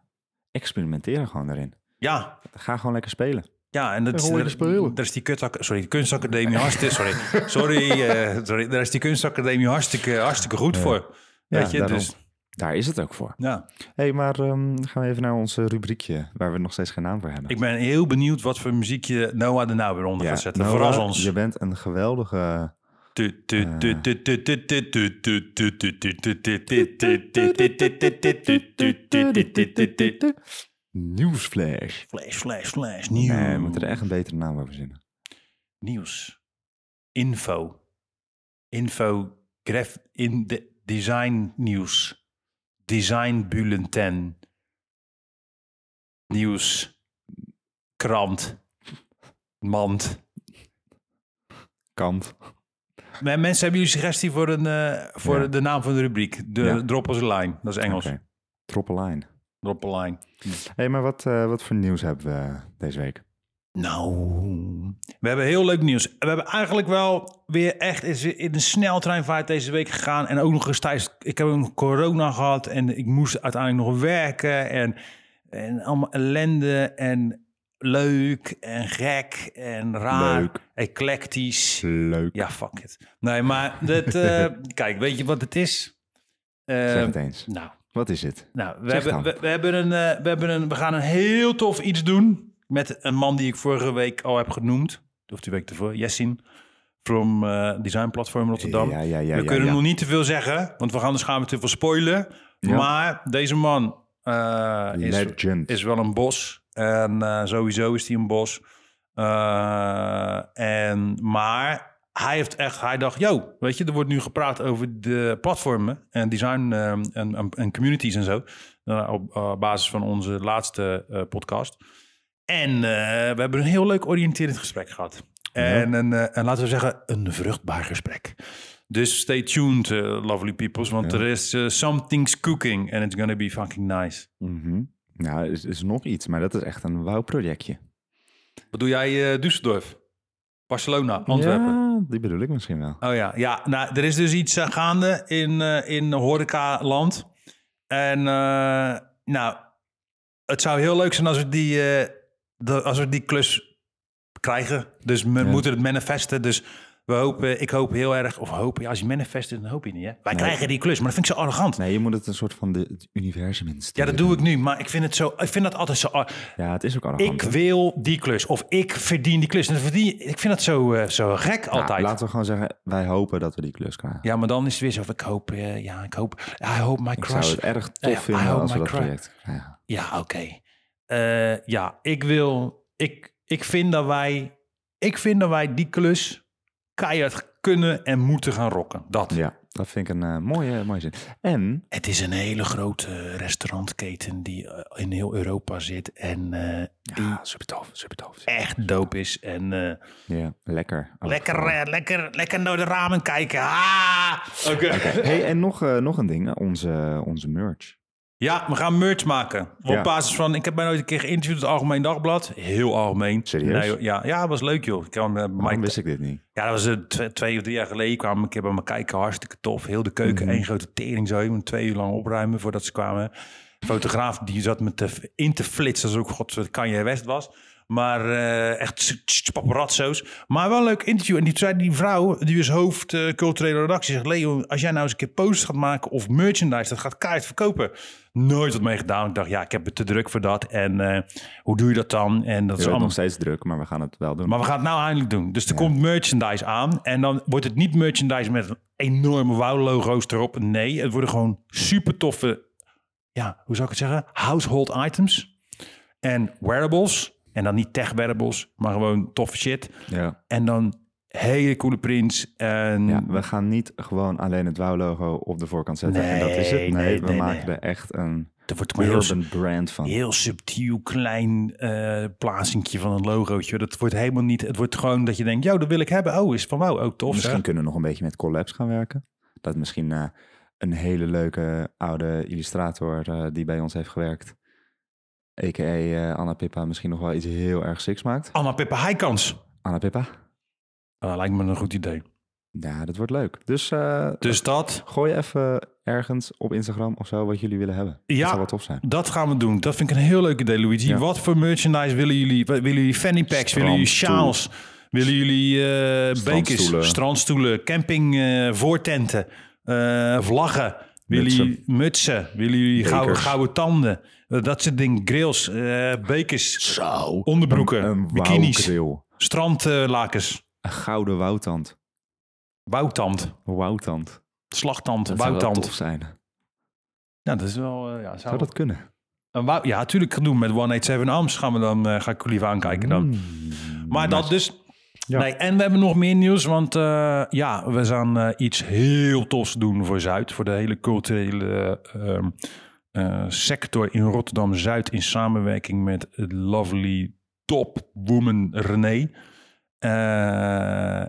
B: experimenteren gewoon daarin.
A: Ja,
B: Ga gewoon lekker spelen.
A: Ja, en dat is, daar is die kutak, sorry, kunstacademie hartstikke, sorry, sorry, eh, sorry, daar is die kunstacademie hartstikke, hartstikke goed voor.
B: Ja,
A: Weet je,
B: daarom.
A: dus
B: Daar is het ook voor.
A: ja,
B: hey, maar ehm, gaan we even naar ons eh, rubriekje... waar we nog steeds geen naam voor hebben.
A: ik ben heel benieuwd wat voor muziekje Noah er nou weer onder gaat zetten.
B: Noah,
A: Verras ons.
B: Je bent een geweldige... Nieuwsflash.
A: Flash, flash, flash. Nieuws.
B: Nee, we moeten er echt een betere naam over verzinnen.
A: Nieuws. Info. Info. Graf in de design nieuws. Design bulletin. Nieuws. Krant. Mand.
B: Kant.
A: Maar Mensen, hebben jullie suggestie voor, een, eh, voor
B: Ja.
A: de naam van de rubriek? De
B: Ja.
A: Drop us a line. Dat is Engels.
B: Oké. Drop a line.
A: Drop a line.
B: hey, maar wat, eh, wat voor nieuws hebben we deze week?
A: Nou, we hebben heel leuk nieuws. We hebben eigenlijk wel weer echt in een sneltreinvaart deze week gegaan. En ook nog eens tijdens... Ik heb een corona gehad en ik moest uiteindelijk nog werken. En, en allemaal ellende. En leuk en gek en raar.
B: Leuk.
A: Eclectisch.
B: Leuk.
A: Ja, fuck it. Nee, maar dit, eh, kijk, weet je wat het is? Eh,
B: Zeg het eens.
A: nou,
B: Wat is het?
A: nou we,
B: Zeg
A: hebben, we, we hebben een, eh, we, hebben een, we gaan een heel tof iets doen met een man die ik vorige week al heb genoemd. Of die week ervoor, Jessin. From Design Platform Rotterdam.
B: Ja, ja, ja.
A: we kunnen nog niet te veel zeggen, want we gaan dus gaan we te veel spoilen. Maar deze man is, is wel een bos. En eh, sowieso is hij een bos. Eh, en, maar hij heeft echt, hij dacht, yo, weet je, er wordt nu gepraat over de platformen en design eh, en, en, en communities en zo. eh, op eh, basis van onze laatste podcast. En we hebben een heel leuk oriënterend gesprek gehad. En, een, en laten we zeggen, een vruchtbaar gesprek. Dus stay tuned, lovely peoples, want
B: Ja.
A: er is something's cooking and it's gonna be fucking nice.
B: Mhm. Nou, er is, is nog iets, maar dat is echt een wauw projectje.
A: Wat doe jij, eh Düsseldorf? Barcelona, Antwerpen.
B: Ja, die bedoel ik misschien wel.
A: Oh ja, ja. Nou, er is dus iets eh, gaande in, eh in horeca-land. En nou, het zou heel leuk zijn als we die, de, als we die klus krijgen. Dus we
B: Ja.
A: moeten het manifesten. Dus we hopen, ik hoop heel erg, of hopen, ja, als je manifest dan hoop je niet, hè? Wij
B: Nee.
A: krijgen die klus, maar dat vind ik zo arrogant.
B: Nee, je moet het een soort van de, het universum
A: Ja,
B: insturen.
A: dat doe ik nu, maar ik vind het zo, ik vind dat altijd zo.
B: Ja, het is ook arrogant.
A: Ik
B: hè?
A: wil die klus, of ik verdien die klus. En verdien, ik vind dat zo, eh, zo gek
B: Nou,
A: altijd.
B: laten we gewoon zeggen, wij hopen dat we die klus krijgen.
A: Ja, maar dan is het weer zo. Ik hoop, eh, ja, ik hoop. I hope my
B: ik zou
A: crush.
B: het erg tof
A: Ja, I
B: vinden als we dat
A: crush-
B: project krijgen.
A: Ja, oké. Eh, ja, ik wil. Ik, ik vind dat wij. Ik vind dat wij die klus keihard kunnen en moeten gaan rocken. Dat.
B: Ja, dat vind ik een eh, mooie, mooie zin. En,
A: Het is een hele grote restaurantketen die eh, in heel Europa zit en eh, die
B: ja, super tof, super tof.
A: echt dope is. En eh,
B: Ja, lekker. Ook
A: lekker, eh, lekker, lekker door de ramen kijken. Ah! Oké.
B: Hey, en nog, eh, nog een ding, onze, onze merch.
A: Ja, we gaan merch maken. Op basis van, ik heb mij nooit een keer geïnterviewd het Algemeen Dagblad. Heel algemeen.
B: Serieus?
A: joh, ja, ja, was leuk joh. Ik kan, Mike-
B: wist ik dit niet?
A: ja, dat was eh, twee, twee of drie jaar geleden. kwamen we een keer bij me kijken. Hartstikke tof. Heel de keuken,
B: Mhm.
A: één grote tering zo. Je twee uur lang opruimen voordat ze kwamen. De fotograaf die zat met te, in te flitsen. Alsof ik god Kanye West was. Maar eh, echt paparazzo's. Maar wel een leuk interview. En die zei die vrouw, die is hoofd eh, culturele redactie. Zegt, Leo, als jij nou eens een keer posters gaat maken of merchandise, dat gaat keihard verkopen. Nooit wat mee gedaan. Ik dacht, ja, ik heb het te druk voor dat. En eh, hoe doe je dat dan? En dat is allemaal
B: nog steeds druk, maar we gaan het wel doen.
A: maar we gaan het nou eindelijk doen. Dus er komt merchandise aan. En dan wordt het niet merchandise met enorme wow-logo's erop. Nee, het worden gewoon super toffe, ja, hoe zou ik het zeggen? Household items. En wearables. En dan niet tech wearables, maar gewoon toffe shit.
B: ja.
A: En dan hele coole prints. En
B: ja, we gaan niet gewoon alleen het WOW-logo op de voorkant zetten en dat is het.
A: Nee,
B: Nee,
A: nee,
B: we
A: nee,
B: maken
A: nee.
B: er echt een
A: er wordt maar heel,
B: urban brand van.
A: heel subtiel klein plaatsingje van een logootje. Dat wordt helemaal niet, het wordt gewoon dat je denkt, yo, dat wil ik hebben. Oh, is van wauw, ook tof.
B: Misschien kunnen we nog een beetje met collabs gaan werken. Dat misschien eh, een hele leuke oude illustrator eh, die bij ons heeft gewerkt, a.k.a. eh, Anna Pippa, misschien nog wel iets heel erg siks maakt.
A: Anna Pippa Heikans.
B: Anna Pippa?
A: Dat lijkt me een goed idee.
B: Ja, dat wordt leuk. Dus eh,
A: Dus dat,
B: gooi even ergens op Instagram of zo wat jullie willen hebben.
A: Ja.
B: Dat zou wel tof zijn.
A: dat gaan we doen. Dat vind ik een heel leuk idee, Luigi.
B: Ja.
A: Wat voor merchandise willen jullie? Willen jullie fanny packs? Willen jullie sjaals? Willen jullie eh bekers?
B: Strandstoelen.
A: Camping eh, voortenten? eh, vlaggen?
B: Mutsen.
A: jullie mutsen? Willen jullie gouden, tanden? Dat soort dingen. Grills, eh, bekers,
B: Zo.
A: onderbroeken,
B: Een, een
A: bikinis, strandlakens,
B: Een gouden woutand.
A: woutand,
B: Woutand.
A: slagtand,
B: Dat zou wel tof zijn.
A: Ja, dat is wel... eh, ja, zou
B: Zou dat kunnen?
A: Een wou- ja, natuurlijk gaan doen met 187 Arms. Gaan we dan, eh, ga ik jullie even aankijken dan.
B: Mm,
A: Maar dat dus. Nee, en we hebben nog meer nieuws, want eh, ja, we gaan eh, iets heel tofs doen voor Zuid. Voor de hele culturele ehm, eh, sector in Rotterdam-Zuid in samenwerking met lovely top woman René.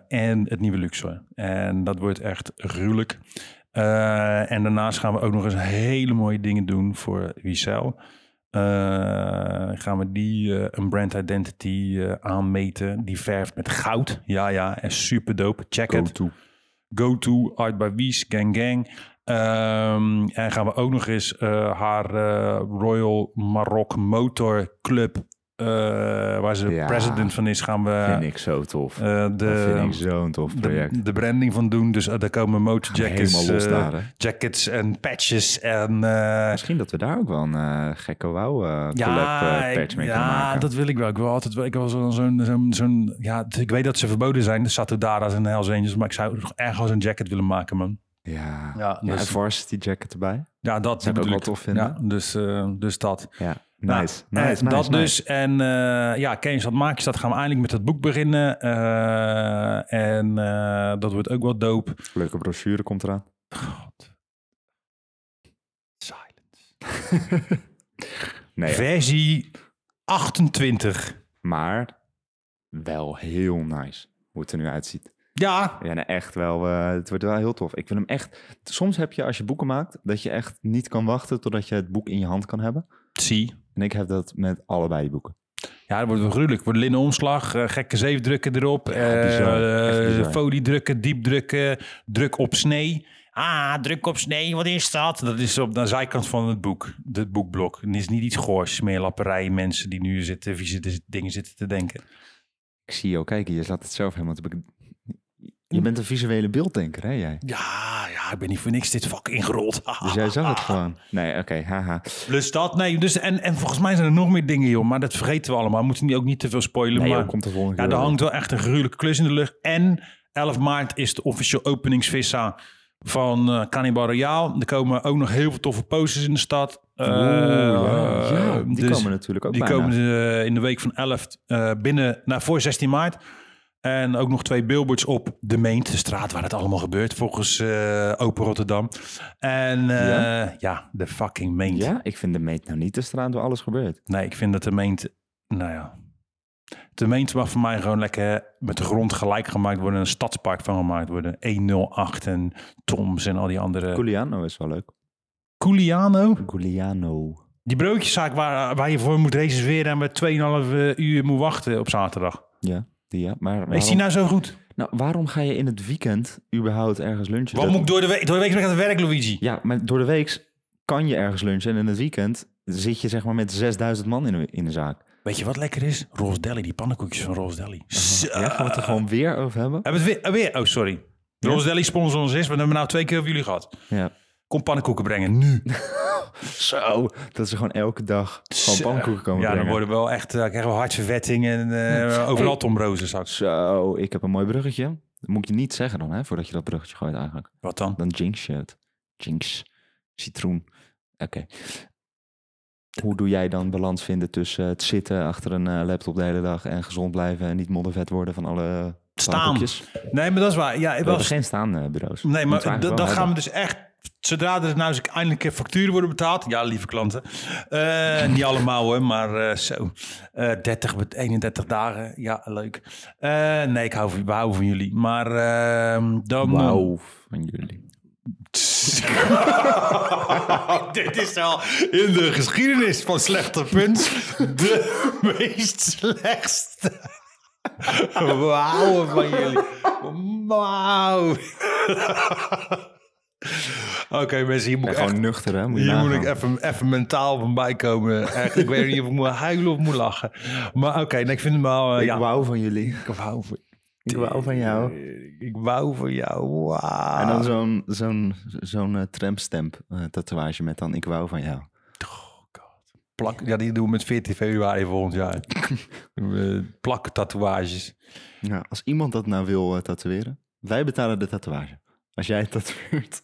A: En het nieuwe Luxor. En dat wordt echt gruwelijk. En daarnaast gaan we ook nog eens hele mooie dingen doen voor Wiesel. Eh, gaan we die eh, een brand identity eh, aanmeten. Die verft met goud. Ja, ja, en super dope. Check
B: Go
A: het.
B: to.
A: Go to Art by Wies, Gang Gang. Ehm, en gaan we ook nog eens haar Royal Maroc Motor Club eh, waar ze
B: Ja.
A: president van is, gaan we
B: vind ik zo tof.
A: eh,
B: dat vind ik
A: de,
B: zo'n tof project.
A: de, de branding van doen. Dus eh, daar komen
B: los daar, hè?
A: jackets en patches en... eh,
B: Misschien dat we daar ook wel een gekke wow collab
A: ik-
B: patch mee
A: ja,
B: kunnen maken.
A: dat wil ik wel. Ik wil altijd wel. Ik wil zo'n, zo'n, zo'n, zo'n- ja, ik weet dat ze verboden zijn, de Satudara's en de Hells Angels, maar ik zou nog erg wel zo'n jacket willen maken, man.
B: Ja,
A: Ja,
B: ja
A: dus-
B: een varsity jacket erbij.
A: Ja, dat
B: Zou ik ook wel tof vinden.
A: Ja, dus, eh, dus dat.
B: Ja,
A: Nou,
B: nice.
A: eh,
B: nice,
A: dat
B: nice,
A: dus. En eh, ja, Kees, wat maak je dat? Gaan we eindelijk met het boek beginnen. Eh, en dat wordt ook wel dope.
B: Leuke brochure komt eraan.
A: God. Silence.
B: Nee.
A: Versie 28.
B: maar wel heel nice hoe het er nu uitziet.
A: Ja,
B: Ja, echt wel. het wordt wel heel tof. Ik vind hem echt. Soms heb je als je boeken maakt dat je echt niet kan wachten totdat je het boek in je hand kan hebben.
A: Zie.
B: En ik heb dat met allebei die boeken.
A: Ja, dat wordt wel gruwelijk. Wordt linnen omslag, eh, gekke zeefdrukken erop,
B: Ja,
A: eh,
B: bizar. Bizar.
A: folie drukken, diep drukken, druk op snee. Ah, druk op snee, wat is dat? Dat is op de zijkant van het boek, het boekblok. Het is niet iets goors, meer lapperij, mensen die nu zitten, vieze dingen zitten te denken.
B: Ik zie jou kijken, je zat het zelf helemaal te be- Je bent een visuele beelddenker, hè jij?
A: Ja, ja, ik ben niet voor niks dit vak ingerold.
B: Dus jij zag het gewoon. Nee, oké, haha.
A: Dus dat, nee, dus, en, en volgens mij zijn er nog meer dingen, joh, maar dat vergeten we allemaal. We moeten ook niet te veel spoilen,
B: Nee,
A: maar...
B: joh, komt de volgende
A: Ja, er hangt wel echt een gruwelijke klus in de lucht. En 11 maart is de officieel openingsvissa van eh Cannibal Royale. Er komen ook nog heel veel toffe posters in de stad.
B: Oeh,
A: Eh,
B: ja, ja, die
A: dus
B: komen natuurlijk ook
A: Die
B: bijna.
A: komen eh, in de week van 11 eh, binnen, nou, voor 16 maart. En ook nog twee billboards op de Meent, de straat waar het allemaal gebeurt, volgens eh, Open Rotterdam. En eh,
B: Ja?
A: ja? de fucking Meent.
B: Ja, ik vind de meet nou niet de straat waar alles gebeurt.
A: Nee, ik vind dat de Meent, nou ja. De Meent mag voor mij gewoon lekker met de grond gelijk gemaakt worden. Een stadspark van gemaakt worden. 108 en Toms en al die andere.
B: Giuliano is wel leuk.
A: Giuliano.
B: Giuliano.
A: Die broodjeszaak waar, waar je voor moet reserveren en met 2,5 uur moet wachten op zaterdag.
B: Ja, ja. Maar waarom,
A: Is die nou zo goed?
B: nou, waarom ga je in het weekend überhaupt ergens lunchen?
A: Waarom
B: Dat-
A: moet ik door de week, door de week ben ik aan het werk, Luigi?
B: Ja, maar door de week kan je ergens lunchen en in het weekend zit je zeg maar met 6000 man in de, in de zaak.
A: Weet je wat lekker is? Roos Deli, die pannenkoekjes van Roos Deli.
B: Ja, gaan we het er gewoon weer over hebben?
A: Hebben we het weer, oh, weer? Oh, sorry.
B: Ja?
A: Roos Deli sponsor ons is. We hebben nou twee keer over jullie gehad.
B: Ja.
A: Kom pannenkoeken brengen, nu.
B: Zo, dat ze gewoon elke dag gewoon pannenkoeken komen
A: Ja, dan
B: brengen.
A: worden we wel echt, uh, krijgen we hartvervetting en eh, overal tomrozen straks.
B: Zo, ik heb een mooi bruggetje. Dat moet je niet zeggen dan, hè, voordat je dat bruggetje gooit eigenlijk.
A: Wat dan?
B: Dan jinx je het. Jinx. Citroen. Oké. Hoe doe jij dan balans vinden tussen het zitten achter een eh, laptop de hele dag en gezond blijven en niet moddervet worden van alle
A: Staan. Nee, maar dat is waar. Ja,
B: hebben
A: was,
B: geen staande bureaus.
A: nee, maar
B: Moeten we
A: d-
B: eigenlijk
A: dan
B: wel
A: gaan we dus echt... Zodra er nou eens eindelijk facturen worden betaald. Ja, lieve klanten. Eh, niet allemaal hoor, maar eh, zo. Eh 30, met 31 dagen. Ja, leuk. Eh, nee, ik hou van, we houden van jullie. Maar ehm, dan...
B: Wauw, van jullie.
A: Dit is al in de geschiedenis van slechte punts de meest slechtste. Wauw van jullie. Wauw. Oké mensen, hier moet ik
B: gewoon
A: echt...
B: nuchter, hè? Moet je
A: Hier moet ik even, even mentaal van bijkomen. Echt, ik weet niet of ik moet huilen of moet lachen. Maar oké, nee, ik vind hem wel... eh,
B: Ik
A: ja.
B: wou van jullie.
A: Ik wou van,
B: Ik wou van jou.
A: ik wou van jou. Wauw.
B: En dan zo'n zo'n zo'n eh, trampstamp eh, tatoeage met dan ik wou van jou.
A: Plak, ja, die doen we met 14 februari volgend jaar. Plak tatoeages.
B: Ja, als iemand dat nou wil eh, tatoeëren, wij betalen de tatoeage. Als jij het tatoeëert.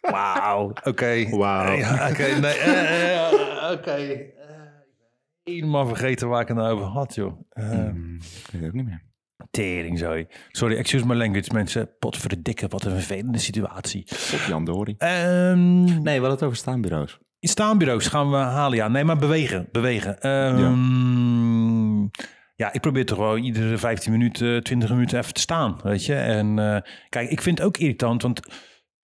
A: Wauw. Oké.
B: Wauw.
A: Ja, Oké, nee. eh, eh, Oké. Eh, Helemaal vergeten waar ik het nou over had, joh.
B: Hmm, ik weet het ook niet meer.
A: tering, sorry. Sorry, excuse my language, mensen. Pot voor de dikke, wat een vervelende situatie.
B: Tot Jan Dori.
A: Ehm
B: Nee, we hadden het over staanbureaus.
A: Staanbureaus gaan we halen, ja. Nee, maar bewegen, bewegen. Ehm, ja. ik probeer toch wel iedere 15 minuten, 20 minuten even te staan, weet je. En eh, kijk, ik vind het ook irritant, want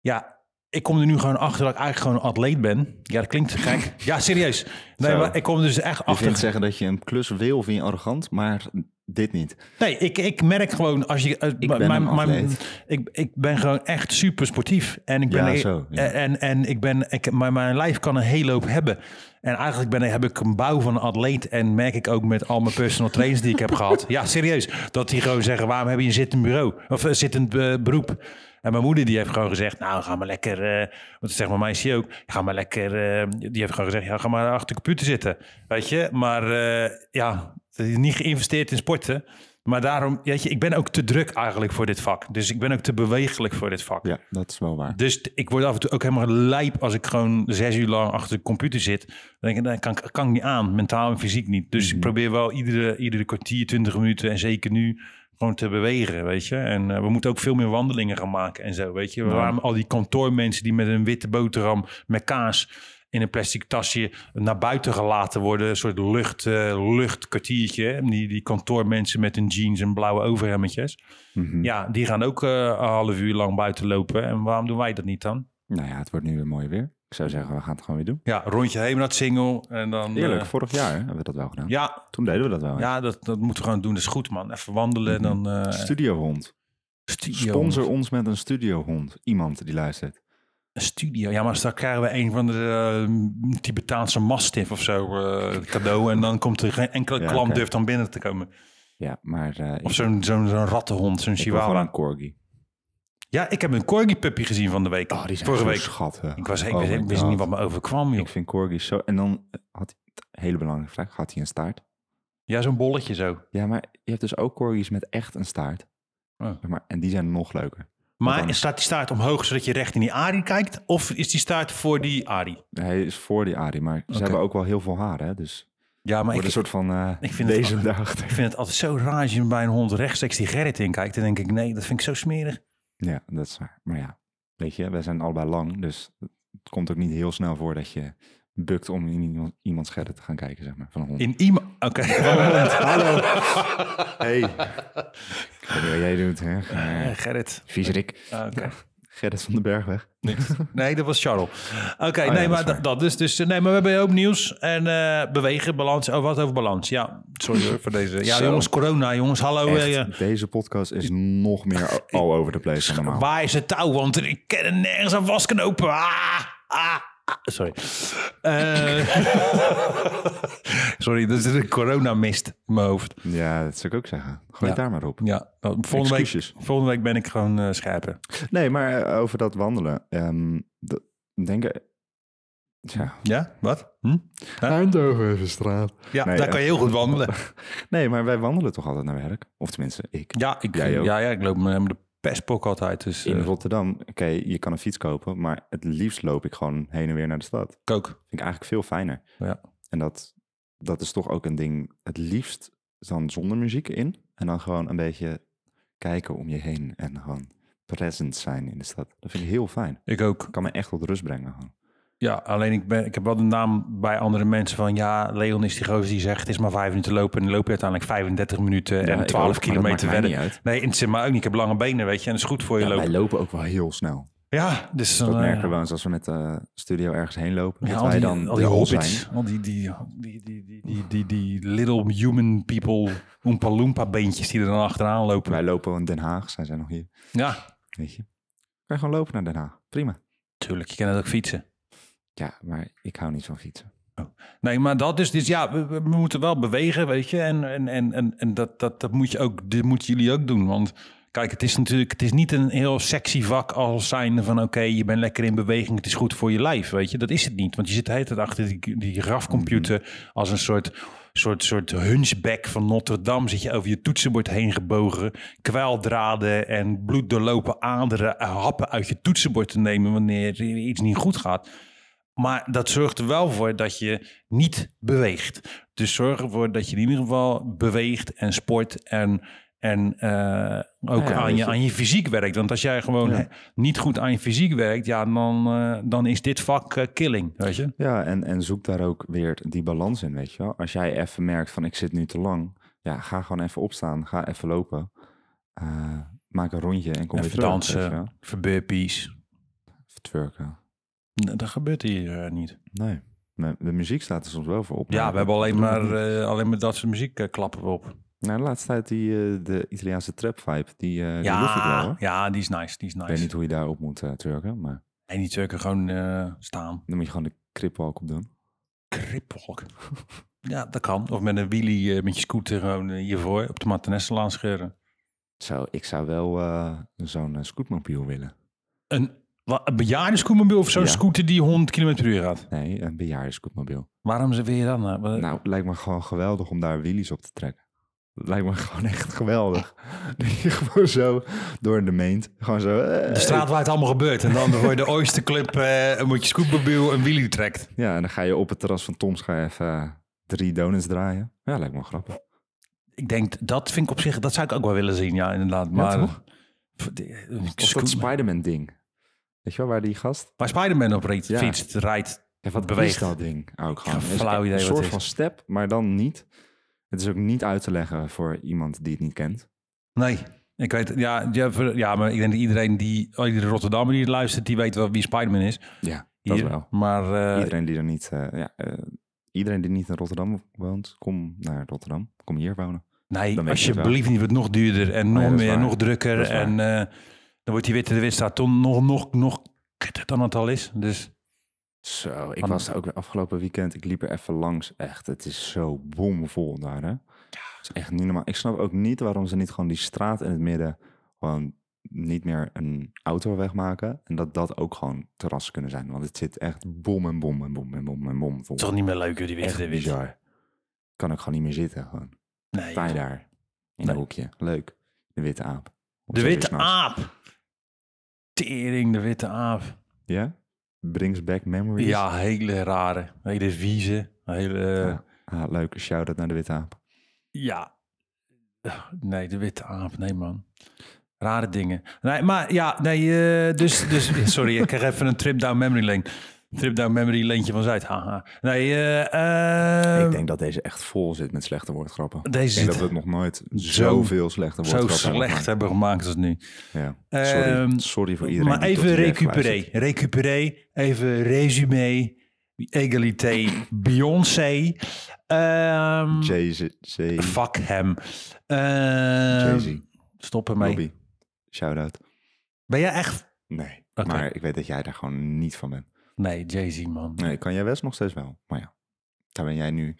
A: ja, ik kom er nu gewoon achter dat ik eigenlijk gewoon een atleet ben. Ja, dat klinkt gek. Ja, serieus. Nee,
B: Zo.
A: maar ik kom er dus echt
B: Je
A: achter.
B: vindt zeggen dat je een klus wil, vind je arrogant, maar dit niet.
A: Nee, ik, ik merk gewoon als je. eh,
B: Ik ben
A: mijn-
B: een
A: mijn- ik, ik ben gewoon echt super sportief. En ik ben.
B: Ja, zo, ja.
A: En, en ik ben. Ik, maar mijn lijf kan een hele hoop hebben. En eigenlijk ben, heb ik een bouw van een atleet. En merk ik ook met al mijn personal trainers die ik heb gehad. Ja, serieus. Dat die gewoon zeggen: waarom heb je een zittend bureau? Of een zittend eh, beroep? En mijn moeder die heeft gewoon gezegd: Nou, ga maar lekker. eh wat zegt mijn meisje ook? Ga maar lekker. eh, die heeft gewoon gezegd: Ja, ga maar achter de computer zitten. Weet je? Maar eh, ja, niet geïnvesteerd in sporten. Maar daarom, weet je, ik ben ook te druk eigenlijk voor dit vak. Dus ik ben ook te bewegelijk voor dit vak.
B: Ja, dat is wel waar.
A: Dus ik word af en toe ook helemaal lijp als ik gewoon zes uur lang achter de computer zit. Dan denk ik, dat kan, kan ik niet aan, mentaal en fysiek niet. Dus ik probeer wel iedere, iedere kwartier, twintig minuten en zeker nu gewoon te bewegen, weet je. En eh, we moeten ook veel meer wandelingen gaan maken en zo, weet je. Waarom al die kantoormensen die met een witte boterham met kaas in een plastic tasje naar buiten gelaten worden. Een soort lucht, eh luchtkwartiertje. Die, die kantoormensen met hun jeans en blauwe overhemmetjes.
B: Mhm.
A: Ja, die gaan ook eh, een half uur lang buiten lopen. En waarom doen wij dat niet dan?
B: Nou ja, het wordt nu weer mooi weer. Ik zou zeggen, we gaan het gewoon weer doen.
A: Ja, rondje het single. En dan,
B: Eerlijk,
A: eh,
B: vorig jaar hè, hebben we dat wel gedaan.
A: ja,
B: Toen deden we dat wel.
A: ja dat, dat moeten we gewoon doen. Dat is goed, man. Even wandelen en dan... eh
B: Studiohond.
A: studio.
B: Sponsor ons met een studiohond. Iemand die luistert.
A: Een studio. Ja, maar straks krijgen we een van de eh, Tibetaanse mastiff of zo cadeau. En dan komt er geen enkele
B: Ja,
A: klant durft dan binnen te komen.
B: Ja, maar
A: Of zo'n zo'n zo'n rattenhond, zo'n chihuahua.
B: een corgi.
A: Ja, ik heb een corgi puppy gezien van de week.
B: Oh, die zijn
A: Vorige
B: zo
A: week.
B: schattig.
A: Ik, was, ik
B: Oh
A: wist, niet wat me overkwam, joh.
B: Ik vind corgis zo... En dan eh, had hij... Hele belangrijke vraag. Had hij een staart?
A: Ja, zo'n bolletje zo.
B: Ja, maar je hebt dus ook corgis met echt een staart.
A: Oh.
B: Maar, en die zijn nog leuker.
A: Maar
B: dan?
A: staat die staart omhoog zodat je recht in die Ari kijkt? Of is die staart voor die Ari?
B: Hij is voor die Ari, maar ze hebben ook wel heel veel haar, hè? Dus
A: Ja, maar ik,
B: een soort van eh
A: ik vind
B: deze daarachter.
A: ik vind het altijd zo raar als je bij een hond rechtstreeks die Gerrit in kijkt. Dan denk ik, nee, dat vind ik zo smerig.
B: Ja, dat is waar. Maar ja, weet je, wij zijn allebei lang, dus het komt ook niet heel snel voor dat je bukt om in iemand, iemands scherren te gaan kijken, zeg maar, van een hond.
A: In iemand... Oké.
B: Hallo. Hey. Ik weet niet wat jij doet, hè?
A: Eh,
B: Uh,
A: Gerrit.
B: Viezerik.
A: Ah, Oké.
B: Gerrit van den Bergweg.
A: Niks. Nee, dat was Charles. Oké,
B: ja,
A: nee,
B: dat
A: maar
B: is
A: dat, dat dus, dus. Nee, maar we hebben ook nieuws. En eh, bewegen, balans. Oh, wat over balans. Ja, sorry hoor voor deze. Ja,
B: Zo.
A: jongens, corona, jongens. Hallo.
B: Echt,
A: eh,
B: Deze podcast is nog meer all over the place dan normaal.
A: Waar is het touw? Want ik er nergens aan vastknopen. Ah, ah, ah. Sorry. Eh, sorry, dat is een coronamist in mijn hoofd.
B: Ja, dat zou ik ook zeggen. Gooi
A: Ja.
B: daar maar op.
A: Ja, nou, volgende week,
B: Excuses.
A: volgende week ben ik gewoon eh, scherper.
B: Nee, maar eh, over dat wandelen. ehm dat, denk ik... Ja.
A: Ja, wat? Hm?
B: Eindhovenstraat.
A: Ja,
B: Nee,
A: daar kan je heel goed wandelen.
B: Nee, maar wij wandelen toch altijd naar werk? Of tenminste, ik.
A: Ja, ik,
B: Jij ook?
A: ja, ja, ik loop me met de pestpok altijd. Dus
B: In
A: eh,
B: Rotterdam, oké, je kan een fiets kopen, maar het liefst loop ik gewoon heen en weer naar de stad.
A: ik ook.
B: Vind ik eigenlijk veel fijner.
A: Ja.
B: En dat, dat is toch ook een ding, het liefst dan zonder muziek in. En dan gewoon een beetje kijken om je heen en gewoon present zijn in de stad. Dat vind ik heel fijn.
A: Ik ook.
B: Kan me echt tot rust brengen. gewoon.
A: Ja, alleen ik, ben, ik heb wel de naam bij andere mensen van... ja, Leon is die gozer die zegt... het is maar vijf minuten lopen... en dan loop je uiteindelijk 35 minuten
B: Ja,
A: en
B: ik
A: 12
B: ook, maar dat
A: kilometer verder. Nee, het zit maar ook niet. Ik heb lange benen, weet je. En dat is goed voor je
B: Ja,
A: lopen.
B: wij lopen ook wel heel snel.
A: Ja, dus
B: Dat
A: dan...
B: merken
A: eh,
B: we wel eens als we met de studio ergens heen lopen.
A: ja,
B: dat
A: al
B: wij
A: die,
B: dan
A: al die hobbits,
B: zijn.
A: al die, die, die, die, die, die, die, die little human people, Oompa Loompa beentjes die er dan achteraan lopen.
B: Wij lopen in Den Haag, zijn zij nog hier.
A: Ja,
B: Weet je. Kan je gewoon lopen naar Den Haag. Prima.
A: tuurlijk, je kan het ook fietsen.
B: Ja, maar ik hou niet van fietsen.
A: Nee, maar dat is dus ja, we, we moeten wel bewegen, weet je. En, en, en, en, en dat, dat, dat moet je ook, dit moeten jullie ook doen. Want kijk, het is natuurlijk, het is niet een heel sexy vak als zijnde van oké, je bent lekker in beweging, het is goed voor je lijf, weet je. Dat is het niet, want je zit de hele tijd achter die, die grafcomputer als een soort, soort, soort hunchback van Notre Dame. Zit je over je toetsenbord heen gebogen, kweldraden en bloeddoorlopen aderen, eh, happen uit je toetsenbord te nemen wanneer iets niet goed gaat. Maar dat zorgt er wel voor dat je niet beweegt. Dus zorg ervoor dat je in ieder geval beweegt en sport en, en eh, ook
B: ja,
A: aan, je,
B: je.
A: aan je fysiek werkt. Want als jij gewoon niet goed aan je fysiek werkt, ja, dan, eh, dan is dit vak eh, killing, weet je?
B: Ja, en, en zoek daar ook weer die balans in, weet je wel. Als jij even merkt van ik zit nu te lang, ja, ga gewoon even opstaan, ga even lopen. Maak een rondje en kom weer
A: Even
B: terug. je wel.
A: dansen, even burpees. Nee, Dat gebeurt hier eh, niet.
B: Nee. Maar De muziek staat er soms wel voor op.
A: Ja, we hebben alleen maar, eh, alleen maar dat soort muziek eh, klappen we op.
B: Nou, de laatste tijd die, eh, de Italiaanse trap vibe, die, eh die lust ik wel.
A: Ja,
B: hoor.
A: ja, die is nice. Die is
B: Ik weet
A: nice.
B: niet hoe je daarop moet eh twerken, maar
A: En die Turken gewoon eh, staan.
B: dan moet je gewoon de cripwalk op doen.
A: Krippelk. ja, dat kan. Of met een wheelie eh, met je scooter gewoon eh, hiervoor op de Martinesselaan scheuren.
B: Zo, ik zou wel eh, zo'n eh, scootmobiel willen.
A: Een, wa- een bejaarde scootermobiel of zo'n
B: Ja.
A: scooter die 100 km per uur gaat?
B: Nee, een bejaarde scootmobiel.
A: Waarom ze weer dan? eh,
B: Nou, lijkt me gewoon geweldig om daar wheelies op te trekken. Lijkt me gewoon echt geweldig. Dat je gewoon zo door de meent, gewoon zo... eh,
A: de straat waar het allemaal gebeurt. En dan voor je de Oyster Club eh moet je scootmobiel een wheelie trekt.
B: Ja, en dan ga je op het terras van Tom's ga je even eh, drie donuts draaien. Ja, lijkt me wel grappig.
A: Ik denk, dat vind ik op zich, dat zou ik ook wel willen zien. Ja, inderdaad. Maar,
B: toch? Of dat Spider-Man ding. Weet je wel, waar die gast...
A: waar Spider-Man op reed,
B: Ja.
A: fietst, rijdt.
B: Ja, wat
A: beweegt.
B: is dat ding ook gewoon? Het
A: flauw idee
B: Een soort
A: het is.
B: van step, maar dan niet. Het is ook niet uit te leggen voor iemand die het niet kent.
A: Nee, ik weet, ja, ja, ja, maar ik denk dat iedereen die, oh, iedere Rotterdammer die luistert, die weet wel wie Spider-Man is.
B: Ja, dat
A: Hier.
B: wel.
A: Maar eh,
B: iedereen die er niet... eh, ja, eh, iedereen die niet in Rotterdam woont, kom naar Rotterdam. Kom hier wonen.
A: nee,
B: het
A: alsjeblieft niet, wordt nog duurder en nog
B: dat is
A: meer, nog drukker. En dan wordt die witte de toen nog, nog, nog kutter dan het al is. Dus
B: Zo, ik was er ook afgelopen weekend. Ik liep er even langs. Echt, het is zo bomvol daar, hè? Het is echt niet normaal. Ik snap ook niet waarom ze niet gewoon die straat in het midden gewoon niet meer een autoweg maken. En dat dat ook gewoon terrassen kunnen zijn. Want het zit echt bom en bom en bom en bom en bom vol.
A: het is toch niet meer leuk, die witte
B: echt
A: de
B: bizar. Kan ook gewoon niet meer zitten. Gewoon.
A: Nee,
B: Sta daar in
A: Nee.
B: een hoekje. Leuk. De witte aap.
A: De witte aap. Tering, de witte aap.
B: Ja? Brings back memories.
A: Ja, hele rare, hele vieze, hele...
B: Ja. Ah, leuk. Shout-out naar de witte aap.
A: Ja. Nee, de witte aap. Nee, man. Rare dingen. Nee, maar ja, nee, eh, dus, dus... Sorry, ik krijg even een trip down memory lane. Trip down memory leentje van Zuid. Haha. Nee, eh,
B: Ik denk dat deze echt vol zit met slechte woordgrappen.
A: Deze
B: ik denk dat we het nog nooit
A: zo-
B: zoveel slechte
A: zo
B: woordgrappen hebben
A: slecht hebben gemaakt als nu.
B: Ja. Sorry.
A: Ehm,
B: Sorry voor iedereen.
A: Maar even recuperé. Recuperé. Even resume. Egalité. Beyoncé. Ehm,
B: Jay-Z. Jay-
A: fuck hem. Ehm,
B: Jay-Z.
A: Stop ermee.
B: Robbie. Shout-out.
A: Ben jij echt...
B: Nee. Maar ik weet dat jij daar gewoon niet van bent.
A: Nee, Jay-Z, man.
B: Nee, kan jij West nog steeds wel. Maar ja, daar ben jij nu.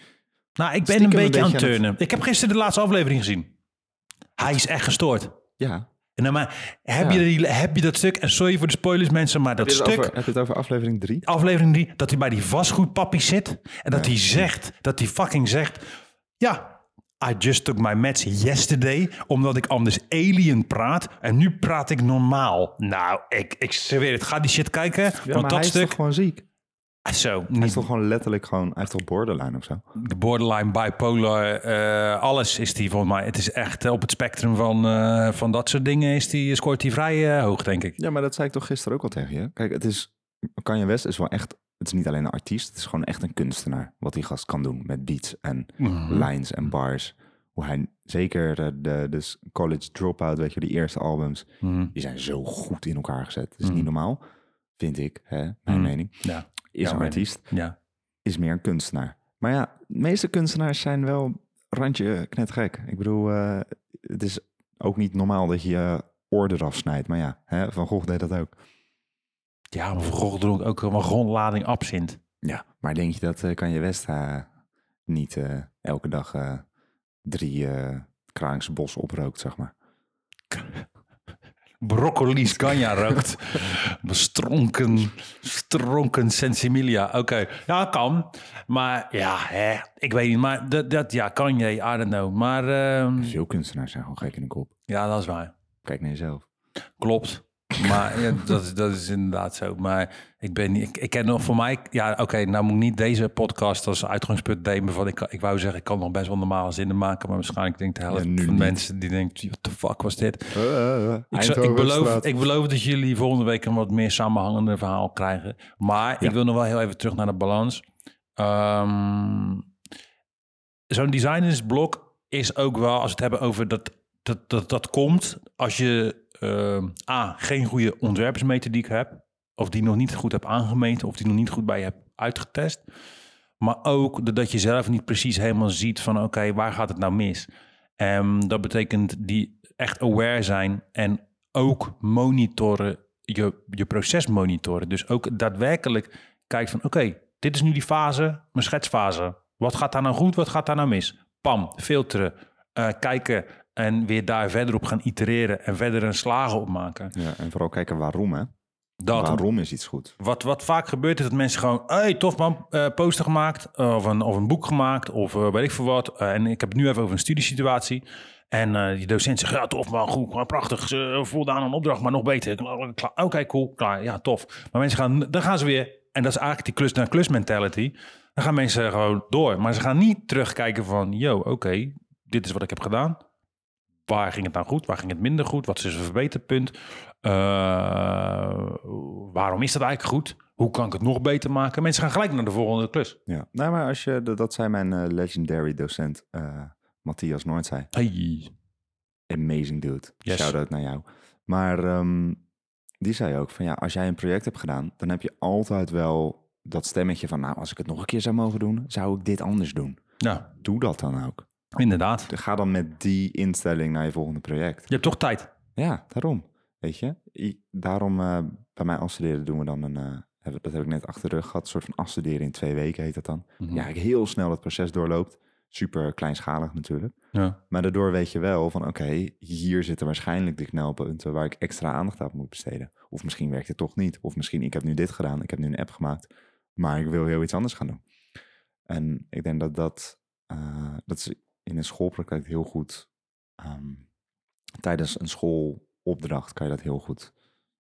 A: Nou, ik ben een
B: een
A: beetje aan het turnen. Ik heb gisteren de laatste aflevering gezien. Hij is echt gestoord.
B: Ja.
A: En dan maar, heb,
B: Ja.
A: je die, heb je dat stuk, en sorry voor de spoilers mensen, maar dat
B: heb,
A: stuk,
B: over, heb je het over aflevering 3?
A: aflevering 3, dat hij bij die vastgoedpappie zit. En dat hij zegt, dat hij fucking zegt, ja, I just took my meds yesterday, omdat ik anders alien praat. En nu praat ik normaal. Nou, ik, ik zweer het, ga die shit kijken.
B: Ja,
A: want
B: maar
A: dat
B: hij is toch gewoon ziek?
A: zo,
B: Hij is
A: niet
B: toch gewoon letterlijk gewoon... Hij heeft toch borderline of zo?
A: de borderline, bipolar, eh, alles is die volgens mij. Het is echt eh, op het spectrum van, eh, van dat soort dingen is die, scoort hij vrij eh, hoog, denk ik.
B: Ja, maar dat zei ik toch gisteren ook al tegen je. Kijk, het is... Kanye West is wel echt... Het is niet alleen een artiest, het is gewoon echt een kunstenaar. Wat die gast kan doen met beats en
A: Mhm.
B: lines en bars. Hoe hij, zeker de, de, College Dropout, weet je, die eerste albums,
A: Mhm.
B: die zijn zo goed in elkaar gezet. Het is
A: Mhm.
B: niet normaal, vind ik, hè, mijn mening.
A: Ja,
B: Is
A: Ja,
B: een artiest,
A: ja.
B: is meer een kunstenaar. Maar ja, de meeste kunstenaars zijn wel randje knetgek. Ik bedoel, eh, het is ook niet normaal dat je je oor eraf snijdt. Maar ja, hè, Van Gogh deed dat ook.
A: Ja, maar Gogh dronk ook een grondlading absint.
B: Ja, maar denk je dat eh Kanye West eh, niet eh, elke dag drie Kralingse bos oprookt, zeg maar?
A: Broccoli's ganja rookt. Stronken, stronken sensimilia. Oké, ja, kan. Maar ja, hè, ik weet niet. Maar dat, dat ja, kan je, I don't know. Maar ehm,
B: Veel kunstenaars zijn gewoon gek in de kop.
A: ja, dat is waar.
B: Kijk naar jezelf.
A: Klopt. Maar ja, dat, is- dat is inderdaad zo. Maar ik ben ik, ik ken nog voor mij, ja, oké, nou moet ik niet deze podcast als uitgangspunt nemen. Van ik, ik wou zeggen, ik kan nog best wel normale zinnen maken, maar waarschijnlijk denkt de helft
B: Ja,
A: van
B: niet.
A: mensen die denkt, what the fuck was dit?
B: Uh,
A: Ik, zou- ik, beloof, ik beloof dat jullie volgende week een wat meer samenhangende verhaal krijgen. Maar
B: Ja.
A: ik wil nog wel heel even terug naar de balans. Ehm, Zo'n designersblok is ook wel, als we het hebben over dat dat, dat, dat komt als je ehm, A, geen goede ontwerpersmethodiek hebt. of die nog niet goed hebt aangemeten, of die nog niet goed bij je hebt uitgetest. Maar ook dat je zelf niet precies helemaal ziet van oké, waar gaat het nou mis? En dat betekent die echt aware zijn en ook monitoren, je, je proces monitoren. Dus ook daadwerkelijk kijken van oké, dit is nu die fase, mijn schetsfase. Wat gaat daar nou goed, wat gaat daar nou mis? Pam, filteren, eh, kijken en weer daar verder op gaan itereren en verder een slagen op maken.
B: Ja, en vooral kijken waarom, hè?
A: Dat,
B: waarom is iets goed?
A: Wat, wat vaak gebeurt is dat mensen gewoon... hey, tof man, eh, poster gemaakt eh, of, een, of een boek gemaakt of eh, weet ik veel wat. En ik heb het nu even over een studiesituatie. En die docent zegt, ja tof man, goed, maar prachtig. Ze voldaan aan een opdracht, maar nog beter. Klaar. Oké, cool, klaar, ja tof. Maar mensen gaan, dan gaan ze weer... En dat is eigenlijk die klus naar klus mentality. Dan gaan mensen gewoon door. Maar ze gaan niet terugkijken van... Yo, oké, dit is wat ik heb gedaan. Waar ging het nou goed? Waar ging het minder goed? Wat is een verbeterpunt? Uh, waarom is dat eigenlijk goed? Hoe kan ik het nog beter maken? Mensen gaan gelijk naar de volgende klus.
B: Ja, nou, maar als je, dat zei mijn uh, legendary docent uh, Matthias Noord zei.
A: Hey.
B: Amazing dude. Yes. Shout-out naar jou. Maar um, die zei ook van ja, als jij een project hebt gedaan, dan heb je altijd wel dat stemmetje van nou, als ik het nog een keer zou mogen doen, zou ik dit anders doen.
A: Ja.
B: Doe dat dan ook.
A: Inderdaad.
B: Ga dan met die instelling naar je volgende project.
A: Je hebt toch tijd.
B: Ja, daarom. Weet je, daarom uh, bij mij afstuderen doen we dan een, uh, dat heb ik net achter de rug gehad, een soort van afstuderen in twee weken heet dat dan. Mm -hmm. Ja, heel snel het proces doorloopt. Super kleinschalig natuurlijk.
A: Ja.
B: Maar daardoor weet je wel van oké, okay, hier zitten waarschijnlijk de knelpunten waar ik extra aandacht aan moet besteden. Of misschien werkt het toch niet. Of misschien ik heb nu dit gedaan, ik heb nu een app gemaakt, maar ik wil heel iets anders gaan doen. En ik denk dat dat, uh, dat is in een schoolpraktijk heel goed. Um, tijdens een schoolopdracht kan je dat heel goed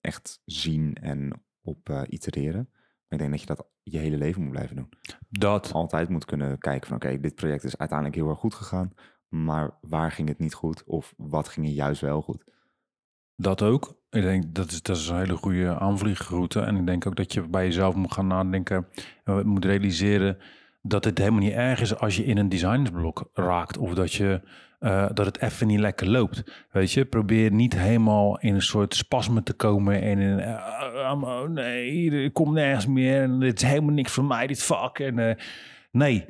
B: echt zien en op uh, itereren. Maar ik denk dat je dat je hele leven moet blijven doen.
A: Dat.
B: Altijd moet kunnen kijken van oké, okay, dit project is uiteindelijk heel erg goed gegaan. Maar waar ging het niet goed? Of wat ging er juist wel goed?
A: Dat ook. Ik denk dat is, dat is een hele goede aanvliegroute. En ik denk ook dat je bij jezelf moet gaan nadenken. En moet realiseren dat het helemaal niet erg is als je in een designsblok raakt. Of dat, je, uh, dat het even niet lekker loopt. Weet je, probeer niet helemaal in een soort spasme te komen. En in, uh, oh nee, ik kom nergens meer. En dit is helemaal niks voor mij, dit vak. En, uh, nee,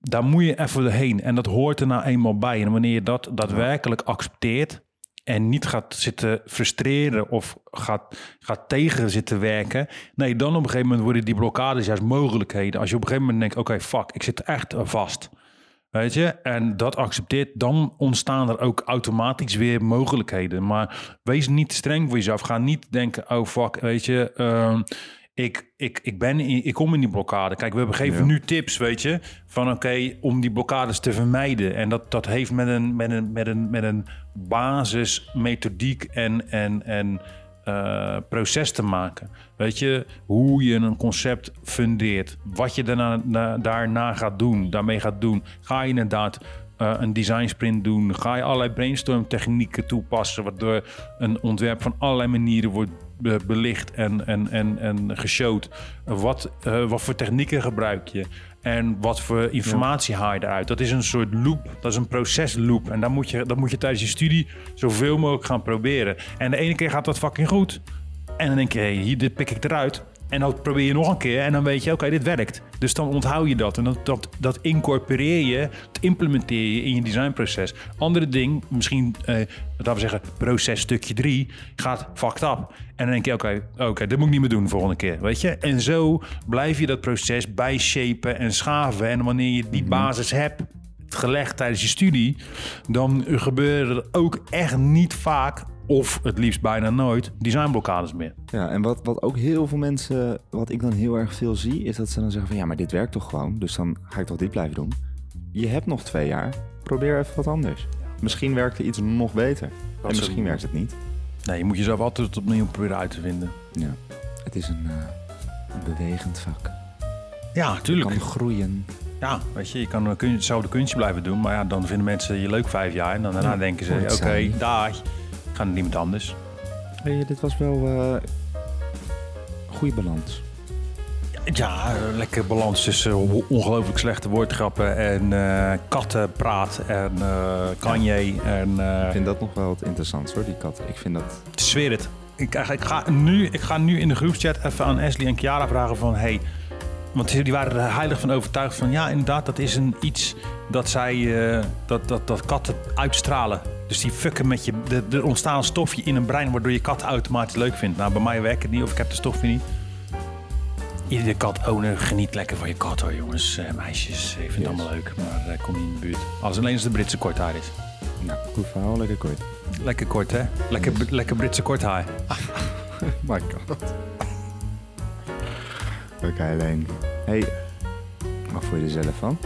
A: daar moet je even doorheen. En dat hoort er nou eenmaal bij. En wanneer je dat daadwerkelijk accepteert... en niet gaat zitten frustreren of gaat, gaat tegen zitten werken. Nee, dan op een gegeven moment worden die blokkades juist mogelijkheden. Als je op een gegeven moment denkt, oké, fuck, ik zit echt vast. Weet je? En dat accepteert, dan ontstaan er ook automatisch weer mogelijkheden. Maar wees niet streng voor jezelf. Ga niet denken, oh fuck, weet je... Uh, ik, ik, ik, ben in, ik kom in die blokkade. Kijk, we geven ja. nu tips, weet je, van oké, okay, om die blokkades te vermijden. En dat, dat heeft met een, met een, met een, met een basismethodiek en, en, en uh, proces te maken. Weet je, hoe je een concept fundeert, wat je daarna, na, daarna gaat doen, daarmee gaat doen. Ga je inderdaad uh, een design sprint doen? Ga je allerlei brainstorm technieken toepassen, waardoor een ontwerp van allerlei manieren wordt belicht en, en, en, en geshowd. Wat, uh, wat voor technieken gebruik je? En wat voor informatie haal je eruit? Dat is een soort loop, dat is een procesloop. En dan moet, je, dat moet je tijdens je studie zoveel mogelijk gaan proberen. En de ene keer gaat dat fucking goed. En dan denk je, hey, hier, dit pik ik eruit. En dan probeer je nog een keer en dan weet je, oké, okay, dit werkt. Dus dan onthoud je dat en dat, dat, dat incorporeer je, dat implementeer je in je designproces. Andere ding, misschien, eh, laten we zeggen, proces stukje drie, gaat fucked up. En dan denk je, oké, okay, okay, dit moet ik niet meer doen de volgende keer, weet je. En zo blijf je dat proces bijshapen en schaven. En wanneer je die basis hebt gelegd tijdens je studie, dan gebeuren er ook echt niet vaak of het liefst bijna nooit designblokkades meer.
B: Ja, en wat, wat ook heel veel mensen, wat ik dan heel erg veel zie, is dat ze dan zeggen van ja, maar dit werkt toch gewoon, dus dan ga ik toch dit blijven doen. Je hebt nog twee jaar, probeer even wat anders. Misschien werkt er iets nog beter. Dat en misschien werkt het niet.
A: Nee, je moet jezelf altijd opnieuw proberen uit te vinden.
B: Ja, het is een, uh, een bewegend vak.
A: Ja, tuurlijk.
B: Je kan groeien.
A: Ja, weet je, je kan kun, hetzelfde kunstje blijven doen, maar ja, dan vinden mensen je leuk vijf jaar en dan daarna ja, denken ze, oké, okay, dag gaan naar iemand anders.
B: Hey, dit was wel uh, goede balans.
A: Ja, lekker balans tussen ongelooflijk slechte woordgrappen en uh, kattenpraat en uh, Kanye. Ja. En,
B: ik vind dat nog wel het interessant hoor, die kat. Ik vind dat...
A: Zweer het. ik, ik, ga nu, ik ga nu in de groepschat even aan Ashley en Chiara vragen van... Hey, want die waren er heilig van overtuigd van... Ja, inderdaad, dat is een iets dat zij... eh, dat, dat, dat katten uitstralen. Dus die fucken met je... de- Er ontstaan een stofje in een brein... waardoor je kat automatisch leuk vindt. Nou, bij mij werkt het niet of ik heb de stofje niet. Iedere kat-owner geniet lekker van je kat hoor, jongens. Eh, meisjes, ik vind het allemaal leuk. Maar eh, kom niet in de buurt. Alles alleen als de Britse korthaar is.
B: Nou, goed verhaal, lekker kort.
A: Lekker kort, hè? Lekker, lekker Britse korthaar.
B: My god. Oké, Leen. Hey, wat je er zelf van?